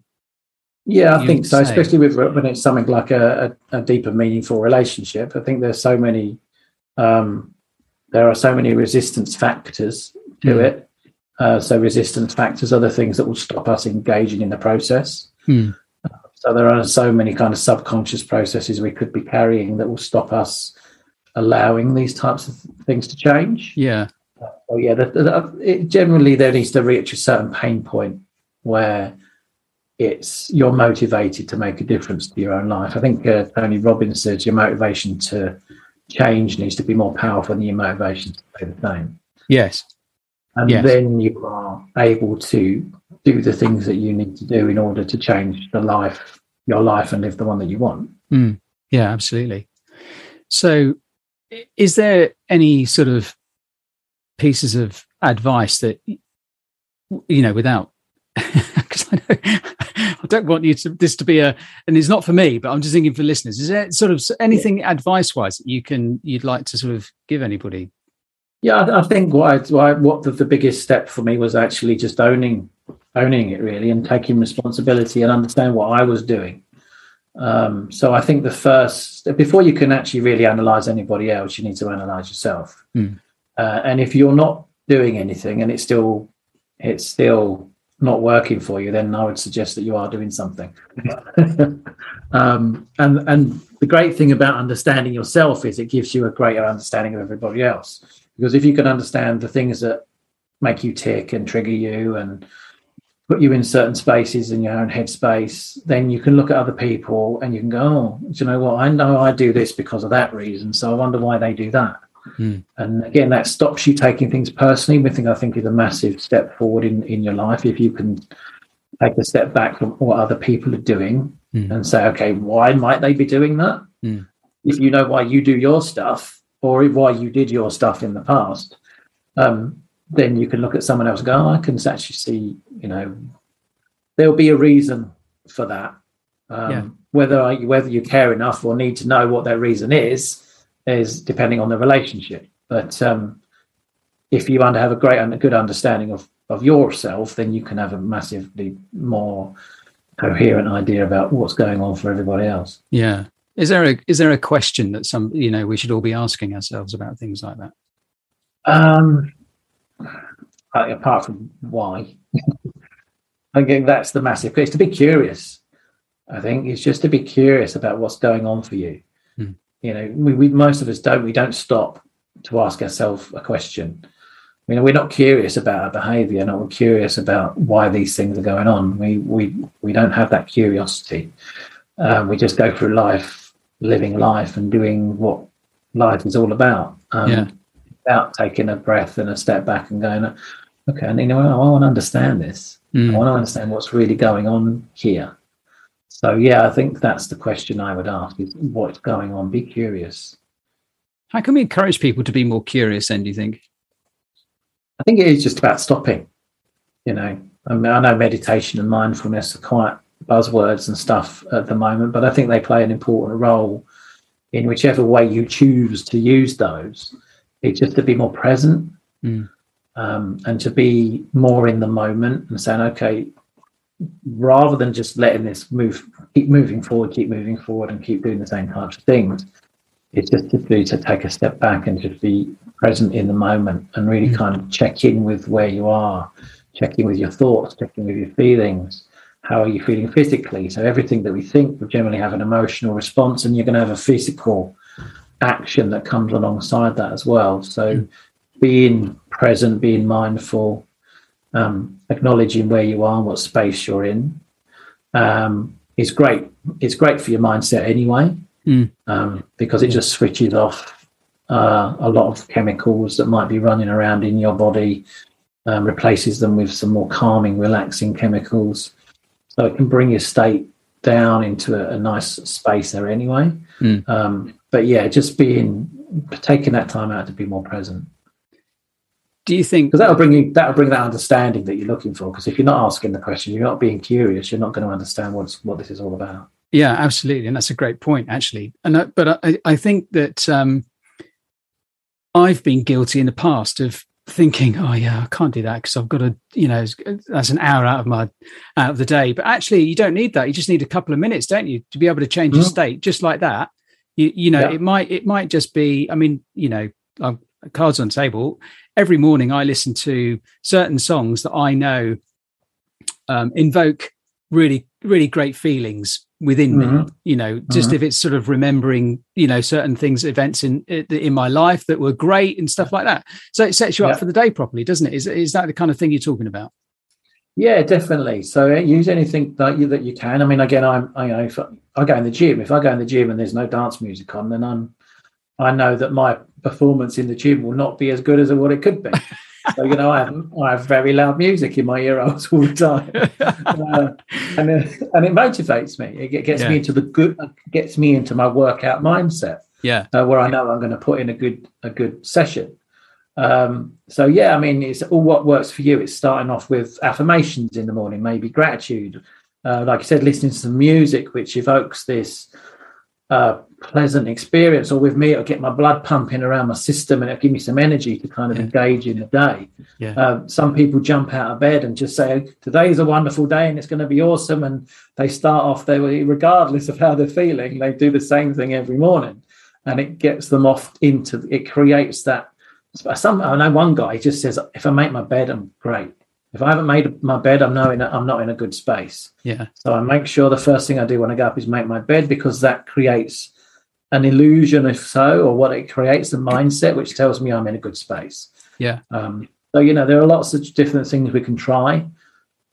A: yeah, I think so, say. especially with when it's something like a, a, a, deeper, meaningful relationship. I think there's so many, um, there are so many resistance factors to mm. it. Uh, so resistance factors are the things that will stop us engaging in the process.
B: Mm.
A: Uh, so there are so many kind of subconscious processes we could be carrying that will stop us allowing these types of things to change.
B: Yeah.
A: So yeah, the, the, it, generally there needs to reach a certain pain point where it's you're motivated to make a difference to your own life. I think uh, Tony Robbins says your motivation to change needs to be more powerful than your motivation to stay the same.
B: Yes.
A: And
B: yes.
A: then you are able to do the things that you need to do in order to change the life, your life, and live the one that you want.
B: Mm. Yeah, absolutely. So, is there any sort of pieces of advice that you know without because I know I don't want you to this to be a, and it's not for me, but I'm just thinking for listeners. Is there sort of anything advice wise that you can you'd like to sort of give anybody?
A: Yeah, I, think what I, what the, the biggest step for me was actually just owning owning it really and taking responsibility and understand what I was doing. Um, so I think the first before you can actually really analyze anybody else, you need to analyze yourself.
B: Mm.
A: Uh, and if you're not doing anything and it's still it's still not working for you, then I would suggest that you are doing something. um, and and the great thing about understanding yourself is it gives you a greater understanding of everybody else. Because if you can understand the things that make you tick and trigger you and put you in certain spaces in your own headspace, then you can look at other people and you can go, oh, do you know what? I know I do this because of that reason. So I wonder why they do that.
B: Mm.
A: And again, that stops you taking things personally, which I think is a massive step forward in, in your life. If you can take a step back from what other people are doing mm. and say, okay, why might they be doing that?
B: Mm.
A: If you know why you do your stuff or why you did your stuff in the past, um, then you can look at someone else and go, oh, I can actually see, you know, there'll be a reason for that. Um, yeah. Whether I, whether you care enough or need to know what that reason is, is depending on the relationship. But um, if you have a great and a good understanding of of yourself, then you can have a massively more coherent idea about what's going on for everybody else.
B: Yeah. Is there a is there a question that some you know we should all be asking ourselves about things like that?
A: Um, apart from why, I think that's the massive. It's to be curious. I think it's just to be curious about what's going on for you you know we, we most of us don't we don't stop to ask ourselves a question you know we're not curious about our behavior not we're curious about why these things are going on we we we don't have that curiosity um, we just go through life living life and doing what life is all about um,
B: yeah.
A: without taking a breath and a step back and going okay and you know i want to understand this
B: mm.
A: i want to understand what's really going on here so yeah, I think that's the question I would ask: is what's going on? Be curious.
B: How can we encourage people to be more curious? Then, do you think?
A: I think it is just about stopping. You know, I mean, I know meditation and mindfulness are quite buzzwords and stuff at the moment, but I think they play an important role in whichever way you choose to use those. It's just to be more present
B: mm.
A: um, and to be more in the moment and saying, okay, rather than just letting this move, keep moving forward, keep moving forward, and keep doing the same types of things, it's just to do to take a step back and just be present in the moment and really mm. kind of check in with where you are, check in with your thoughts, checking with your feelings. How are you feeling physically? So everything that we think will generally have an emotional response, and you're going to have a physical action that comes alongside that as well. So being present, being mindful, um, acknowledging where you are and what space you're in um, is great. It's great for your mindset anyway,
B: mm.
A: um, because it just switches off uh, a lot of chemicals that might be running around in your body, um, replaces them with some more calming, relaxing chemicals. So it can bring your state down into a, a nice space there anyway.
B: Mm.
A: Um, but yeah, just being taking that time out to be more present.
B: Do you think
A: because that'll bring you that'll bring that understanding that you're looking for. Because if you're not asking the question you're not being curious you're not going to understand what's what this is all about.
B: Yeah absolutely. And that's a great point actually. And I, but I, I think that um, i've been guilty in the past of thinking oh yeah i can't do that because i've got to you know that's an hour out of my out of the day but actually you don't need that you just need a couple of minutes don't you to be able to change mm-hmm. your state just like that you, you know yeah. it might it might just be i mean you know I'm, cards on table every morning I listen to certain songs that I know um, invoke really, really great feelings within mm-hmm. me. You know, just mm-hmm. if it's sort of remembering, you know, certain things, events in in my life that were great and stuff like that. So it sets you yeah. up for the day properly, doesn't it? Is is that the kind of thing you're talking about?
A: Yeah, definitely. So uh, use anything that you that you can. I mean, again, I'm I, you know if I, I go in the gym. If I go in the gym and there's no dance music on, then I'm I know that my performance in the gym will not be as good as what it could be. so you know, I have I have very loud music in my ear holes all the time, uh, and uh, and it motivates me. It gets yeah. me into the good, gets me into my workout mindset.
B: Yeah,
A: uh, where I know I'm going to put in a good a good session. Um, so yeah, I mean, it's all what works for you. It's starting off with affirmations in the morning, maybe gratitude. Uh, like I said, listening to some music which evokes this uh, pleasant experience, or with me, it'll get my blood pumping around my system and it'll give me some energy to kind of yeah. engage in the day.
B: Yeah.
A: Uh, some people jump out of bed and just say, Today's a wonderful day and it's going to be awesome. And they start off there, regardless of how they're feeling, they do the same thing every morning. And it gets them off into it, creates that. Some I know one guy just says, If I make my bed, I'm great if I haven't made my bed, I'm not in a, I'm not in a good space.
B: Yeah.
A: So I make sure the first thing I do when I go up is make my bed because that creates an illusion, if so, or what it creates a mindset which tells me I'm in a good space.
B: Yeah.
A: Um, so you know there are lots of different things we can try,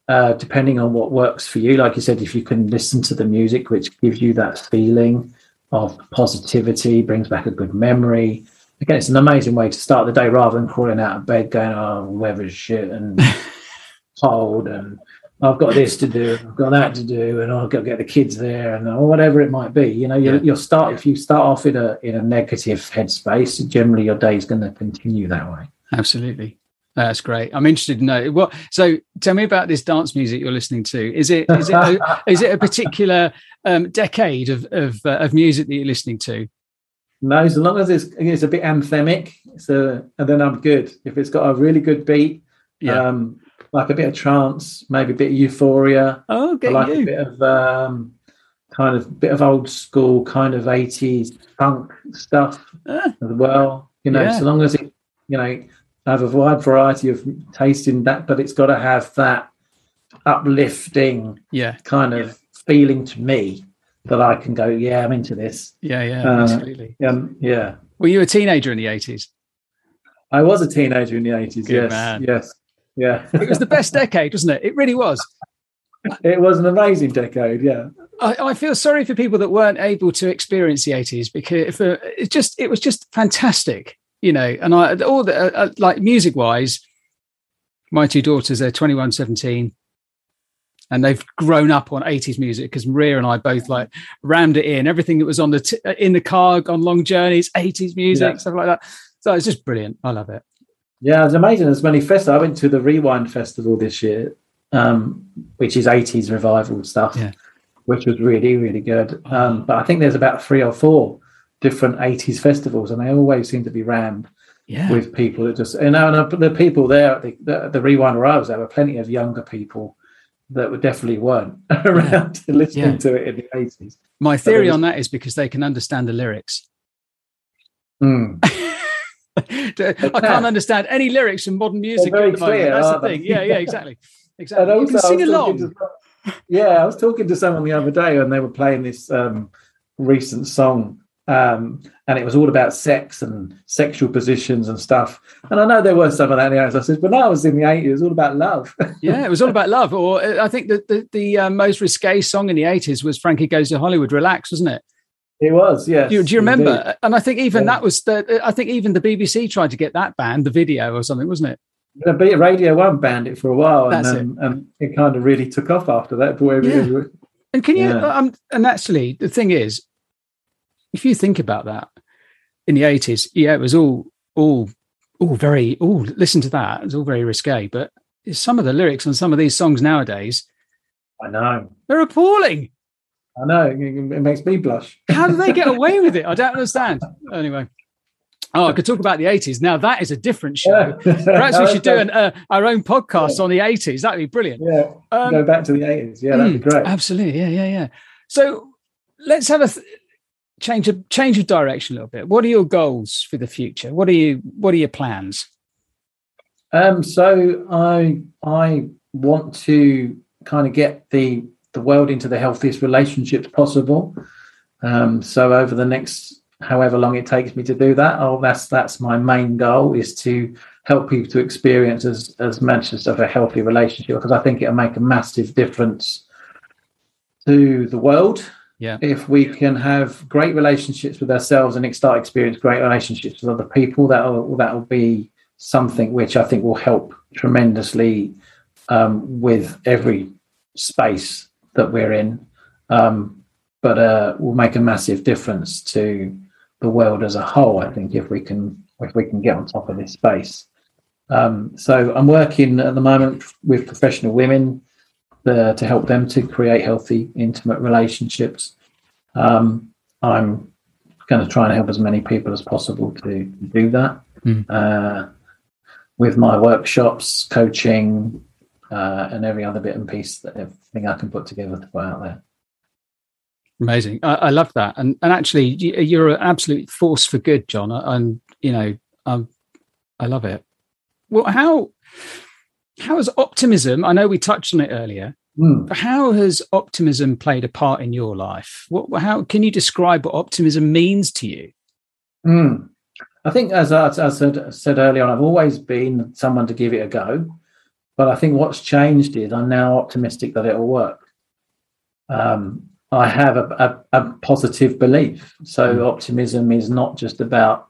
A: uh, depending on what works for you. Like you said, if you can listen to the music which gives you that feeling of positivity, brings back a good memory. Again, it's an amazing way to start the day rather than crawling out of bed going, "Oh, weather's shit," and told and I've got this to do, I've got that to do, and I've got to get the kids there, and or whatever it might be. You know, you, will start if you start off in a in a negative headspace. Generally, your day is going to continue that way.
B: Absolutely, that's great. I'm interested to know what. So, tell me about this dance music you're listening to. Is it is it a, is it a particular um, decade of of, uh, of music that you're listening to?
A: No, as long as it's it's a bit anthemic, so and then I'm good. If it's got a really good beat, yeah. Um, like a bit of trance, maybe a bit of euphoria.
B: Oh, okay.
A: I like you. a bit of um, kind of bit of old school kind of 80s funk stuff ah. as well. You know, yeah. so long as it, you know, have a wide variety of taste in that, but it's got to have that uplifting
B: yeah
A: kind of yeah. feeling to me that I can go, yeah, I'm into this.
B: Yeah, yeah, uh, absolutely.
A: Um, yeah.
B: Were you a teenager in the 80s?
A: I was a teenager in the 80s. Yes. Man. Yes. Yeah.
B: it was the best decade, wasn't it? It really was.
A: It was an amazing decade, yeah.
B: I, I, feel sorry for people that weren't able to experience the 80s because uh, it just it was just fantastic, you know. And I all the uh, uh like music wise, my two daughters they're 21, 17, and they've grown up on 80s music because Maria and I both like rammed it in everything that was on the t- uh, in the car on long journeys, 80s music, yeah. stuff like that. So it's just brilliant. I love it.
A: Yeah, it's amazing. There's many festivals. I went to the Rewind Festival this year, um, which is 80s revival stuff,
B: yeah.
A: which was really, really good. Um, but I think there's about three or four different 80s festivals, and they always seem to be rammed
B: yeah.
A: with people that just, you know, and the people there at the, the, the Rewind where I was, there were plenty of younger people that were definitely weren't around yeah. listening yeah. to it in the 80s.
B: My theory was, on that is because they can understand the lyrics.
A: Mm.
B: I can't understand any lyrics in modern music at the clear. That's the thing. Yeah, yeah, exactly. Exactly. Also, you can sing along. To,
A: yeah, I was talking to someone the other day and they were playing this um, recent song um, and it was all about sex and sexual positions and stuff. And I know there was some of that in the 80s. I said, but now I was in the 80s, it was all about love.
B: yeah, it was all about love. Or uh, I think that the, the uh, most risque song in the 80s was Frankie Goes to Hollywood, Relax, wasn't it?
A: It was, yes.
B: Do, do you remember? Indeed. And I think even yeah. that was the. I think even the BBC tried to get that banned, the video or something, wasn't it?
A: The Radio One banned it for a while,
B: That's
A: and, um, it. and it kind of really took off after that.
B: yeah. And can you? Yeah. Um, and actually, the thing is, if you think about that, in the eighties, yeah, it was all all all very all. Listen to that; it's all very risque. But some of the lyrics on some of these songs nowadays,
A: I know
B: they're appalling.
A: I know it makes me blush.
B: How do they get away with it? I don't understand. Anyway. Oh, I could talk about the 80s. Now, that is a different show. Perhaps we should do an, uh, our own podcast yeah. on the 80s. That'd be brilliant.
A: Yeah. Um, Go back to the 80s. Yeah, that'd mm, be great.
B: Absolutely. Yeah, yeah, yeah. So let's have a th- change of change of direction a little bit. What are your goals for the future? What are you what are your plans?
A: Um, so I I want to kind of get the the world into the healthiest relationships possible. Um, so over the next however long it takes me to do that. Oh, that's that's my main goal is to help people to experience as as much as of a healthy relationship because I think it'll make a massive difference to the world.
B: Yeah.
A: If we can have great relationships with ourselves and start experience great relationships with other people, that'll that'll be something which I think will help tremendously um, with every space that we're in. Um, but uh, will make a massive difference to the world as a whole. I think if we can if we can get on top of this space. Um, so I'm working at the moment with professional women uh, to help them to create healthy, intimate relationships. Um, I'm going to try and help as many people as possible to do that mm. uh, with my workshops, coaching, uh, and every other bit and piece that everything I can put together to put out there.
B: Amazing. I, I, love that. And and actually, you're an absolute force for good, John. And you know, um, I love it. Well, how how has optimism? I know we touched on it earlier. Mm. But how has optimism played a part in your life? What? How can you describe what optimism means to you?
A: Mm. I think, as I, as I said, said earlier on, I've always been someone to give it a go. But I think what's changed is I'm now optimistic that it'll work. Um, I have a, a, a positive belief. So mm. optimism is not just about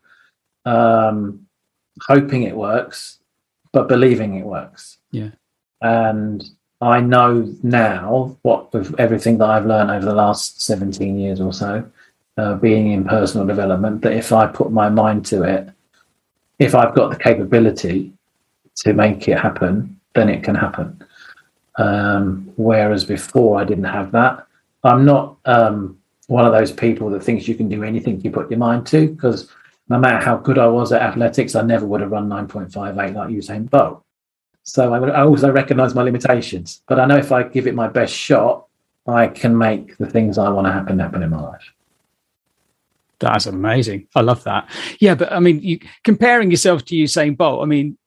A: um, hoping it works, but believing it works.
B: Yeah.
A: And I know now what with everything that I've learned over the last 17 years or so, uh, being in personal development, that if I put my mind to it, if I've got the capability to make it happen, then it can happen. Um, whereas before I didn't have that. I'm not um, one of those people that thinks you can do anything you put your mind to, because no matter how good I was at athletics, I never would have run 9.58 like Usain Bolt. So I, would, I also recognize my limitations, but I know if I give it my best shot, I can make the things I want to happen happen in my life.
B: That's amazing. I love that. Yeah, but I mean, you, comparing yourself to Usain Bolt, I mean,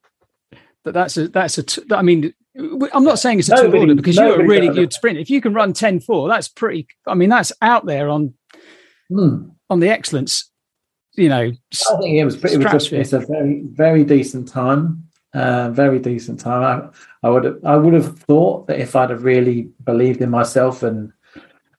B: that that's a that's a. I mean, I'm not saying it's a tall order because you're a really good sprint. If you can run 10-4, that's pretty. I mean, that's out there on hmm. on the excellence. You know,
A: I think it was. Pretty, it was just, it's a very very decent time. Uh, very decent time. I, I would have, I would have thought that if I'd have really believed in myself and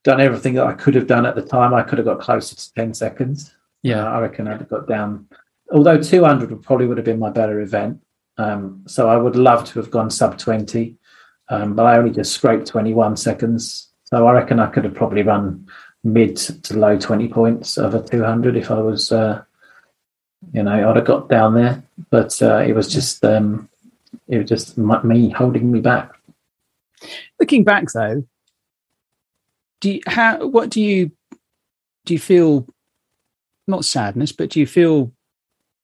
A: done everything that I could have done at the time, I could have got closer to ten seconds.
B: Yeah,
A: uh, I reckon I'd have got down. Although 200 would probably would have been my better event. Um, so I would love to have gone sub 20, um, but I only just scraped 21 seconds. So I reckon I could have probably run mid to low 20 points a 200 if I was, uh, you know, I'd have got down there. But uh, it was just, um, it was just me holding me back.
B: Looking back though, do you, how, what do you, do you feel, not sadness, but do you feel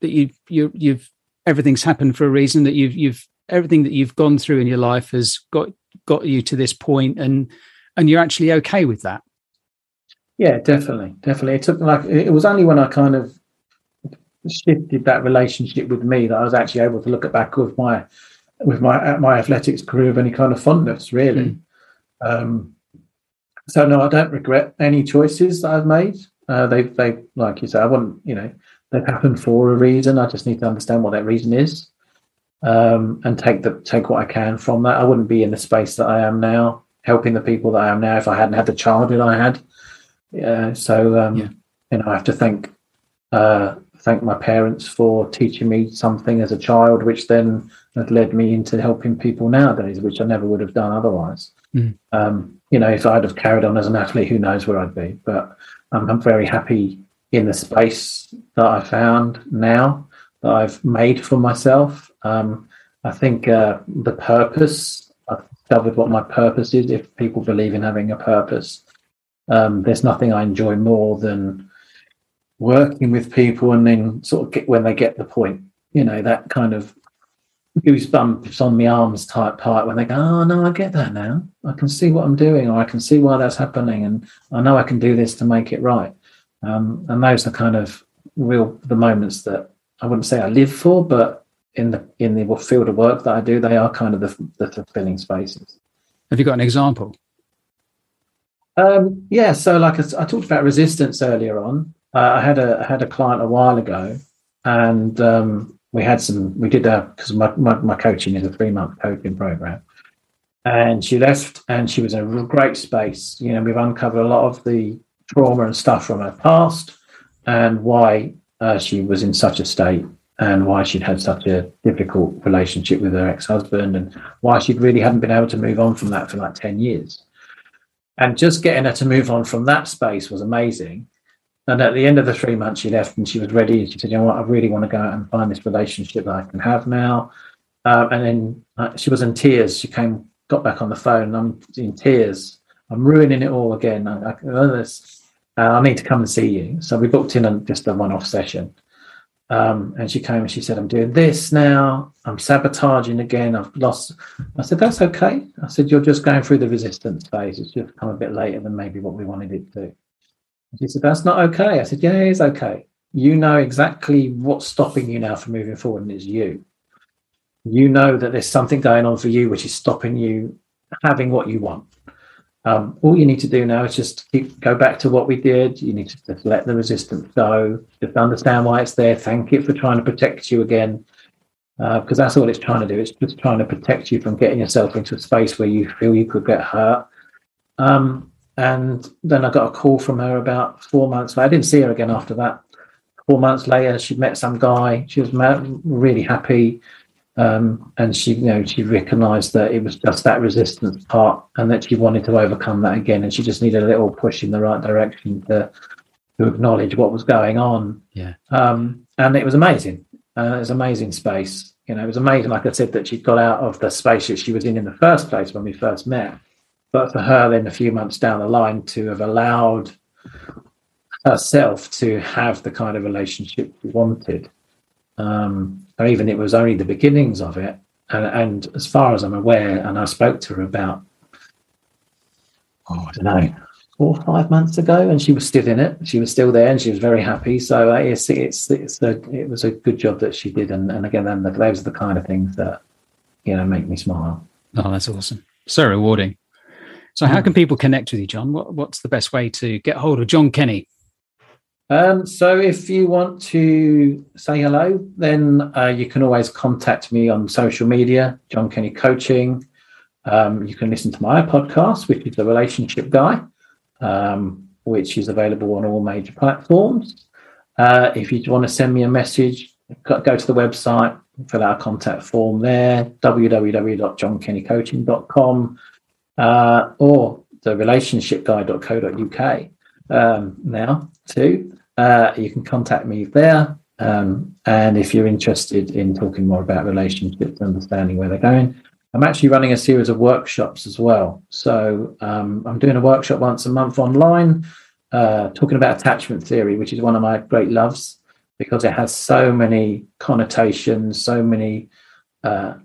B: that you, you you've everything's happened for a reason that you've you've everything that you've gone through in your life has got got you to this point and and you're actually okay with that.
A: Yeah definitely definitely. It took like it was only when i kind of shifted that relationship with me that i was actually able to look at back with my with my at my athletics career of any kind of fondness really. Mm. um so no i don't regret any choices that i've made. Uh, they they like you say i wouldn't you know they've happened for a reason. I just need to understand what that reason is, um, and take the take what I can from that. I wouldn't be in the space that I am now, helping the people that I am now, if I hadn't had the childhood I had. Yeah, so um, yeah. you know, I have to thank uh, thank my parents for teaching me something as a child, which then had led me into helping people nowadays, which I never would have done otherwise. Mm. Um, you know, if I'd have carried on as an athlete, who knows where I'd be. But I'm, I'm very happy in the space that I found now that I've made for myself. Um, I think uh, the purpose, I've discovered what my purpose is. If people believe in having a purpose, um, there's nothing I enjoy more than working with people and then sort of get when they get the point, you know, that kind of goosebumps on my arms type part when they go, Oh no, I get that now. I can see what I'm doing, or I can see why that's happening, and I know I can do this to make it right. Um, and those are kind of real the moments that I wouldn't say I live for, but in the in the field of work that I do, they are kind of the, the fulfilling spaces.
B: Have you got an example?
A: Um, yeah, so like I, I, talked about resistance earlier on. Uh, I had a I had a client a while ago, and um, we had some we did a because my, my, my coaching is a three month coaching program, and she left and she was in a great space. You know, we've uncovered a lot of the trauma and stuff from her past, and why uh, she was in such a state and why she'd had such a difficult relationship with her ex-husband and why she really hadn't been able to move on from that for like 10 years. And just getting her to move on from that space was amazing. And at the end of the three months she left and she was ready she said you know what? I really want to go out and find this relationship that i can have now. Uh, and then uh, she was in tears. She came got back on the phone i'm in tears. I'm ruining it all again. I, I, uh, I need to come and see you so we booked in a, just a one-off session um, and she came and she said, I'm doing this now. I'm sabotaging again. I've lost. I said, That's okay. I said, You're just going through the resistance phase. It's just come a bit later than maybe what we wanted it to. She said, That's not okay. I said, Yeah, it's okay. You know exactly what's stopping you now from moving forward, and it's you. You know that there's something going on for you which is stopping you having what you want. Um, all you need to do now is just keep, go back to what we did. You need to just let the resistance go. Just understand why it's there. Thank it for trying to protect you again, because uh, that's all it's trying to do. It's just trying to protect you from getting yourself into a space where you feel you could get hurt. Um, and then I got a call from her about four months later. I didn't see her again after that. Four months later, she met some guy. She was really happy. Um, and she, you know, she recognised that it was just that resistance part, and that she wanted to overcome that again, and she just needed a little push in the right direction to to acknowledge what was going on.
B: Yeah.
A: Um, and it was amazing. Uh, it was amazing space. You know, it was amazing. Like I said, that she got out of the space that she was in in the first place when we first met. But for her, then a few months down the line, to have allowed herself to have the kind of relationship she wanted um, or even it was only the beginnings of it. And, and, as far as I'm aware, and I spoke to her about, oh, I don't know, four or five months ago, and she was still in it. She was still there, and she was very happy. So uh, it's it's it's a, it was a good job that she did. And, and again, then those are the kind of things that you know make me smile.
B: Oh, that's awesome! So rewarding. So, how hmm. can people connect with you, John? What, what's the best way to get hold of John Kenny?
A: Um, so if you want to say hello, then uh, you can always contact me on social media, John Kenny Coaching. Um, you can listen to my podcast, which is the Relationship Guy, um, which is available on all major platforms. Uh, if you want to send me a message, go to the website, fill out a contact form there, www.johnkennycoaching.com uh, or the relationshipguy.co.uk um, now too. Uh, you can contact me there. Um, and if you're interested in talking more about relationships, understanding where they're going, I'm actually running a series of workshops as well. So um, I'm doing a workshop once a month online, uh, talking about attachment theory, which is one of my great loves because it has so many connotations, so many uh,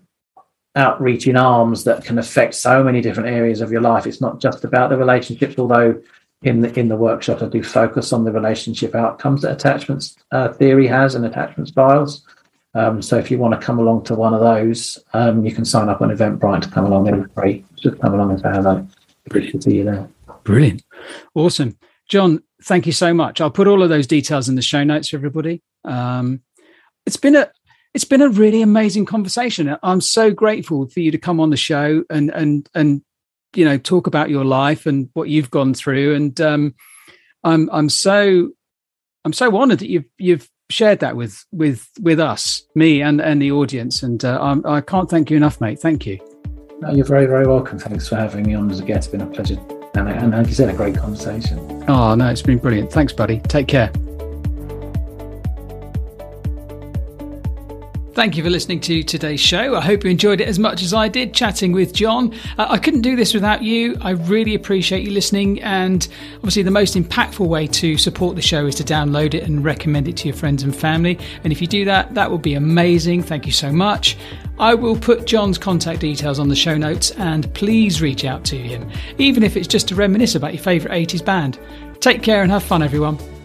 A: outreaching arms that can affect so many different areas of your life. It's not just about the relationships, although in the in the workshop, I do focus on the relationship outcomes that attachments uh, theory has and attachment styles. Um, so if you want to come along to one of those, um, you can sign up on Eventbrite to come along. They're free. Just come along and say hello. To see you there.
B: Brilliant, awesome, John. Thank you so much. I'll put all of those details in the show notes for everybody. Um, it's been a it's been a really amazing conversation. I'm so grateful for you to come on the show and and and you know talk about your life and what you've gone through and um, i'm i'm so i'm so honored that you've you've shared that with with with us me and and the audience and uh, I'm, i can't thank you enough mate thank you
A: no, you're very very welcome thanks for having me on as a guest it's been a pleasure And, and like you said, a great conversation.
B: Oh, no, it's been brilliant. Thanks, buddy. Take care. Thank you for listening to today's show. I hope you enjoyed it as much as I did chatting with John. Uh, I couldn't do this without you. I really appreciate you listening. And obviously, the most impactful way to support the show is to download it and recommend it to your friends and family. And if you do that, that would be amazing. Thank you so much. I will put John's contact details on the show notes and please reach out to him, even if it's just to reminisce about your favourite 80s band. Take care and have fun, everyone.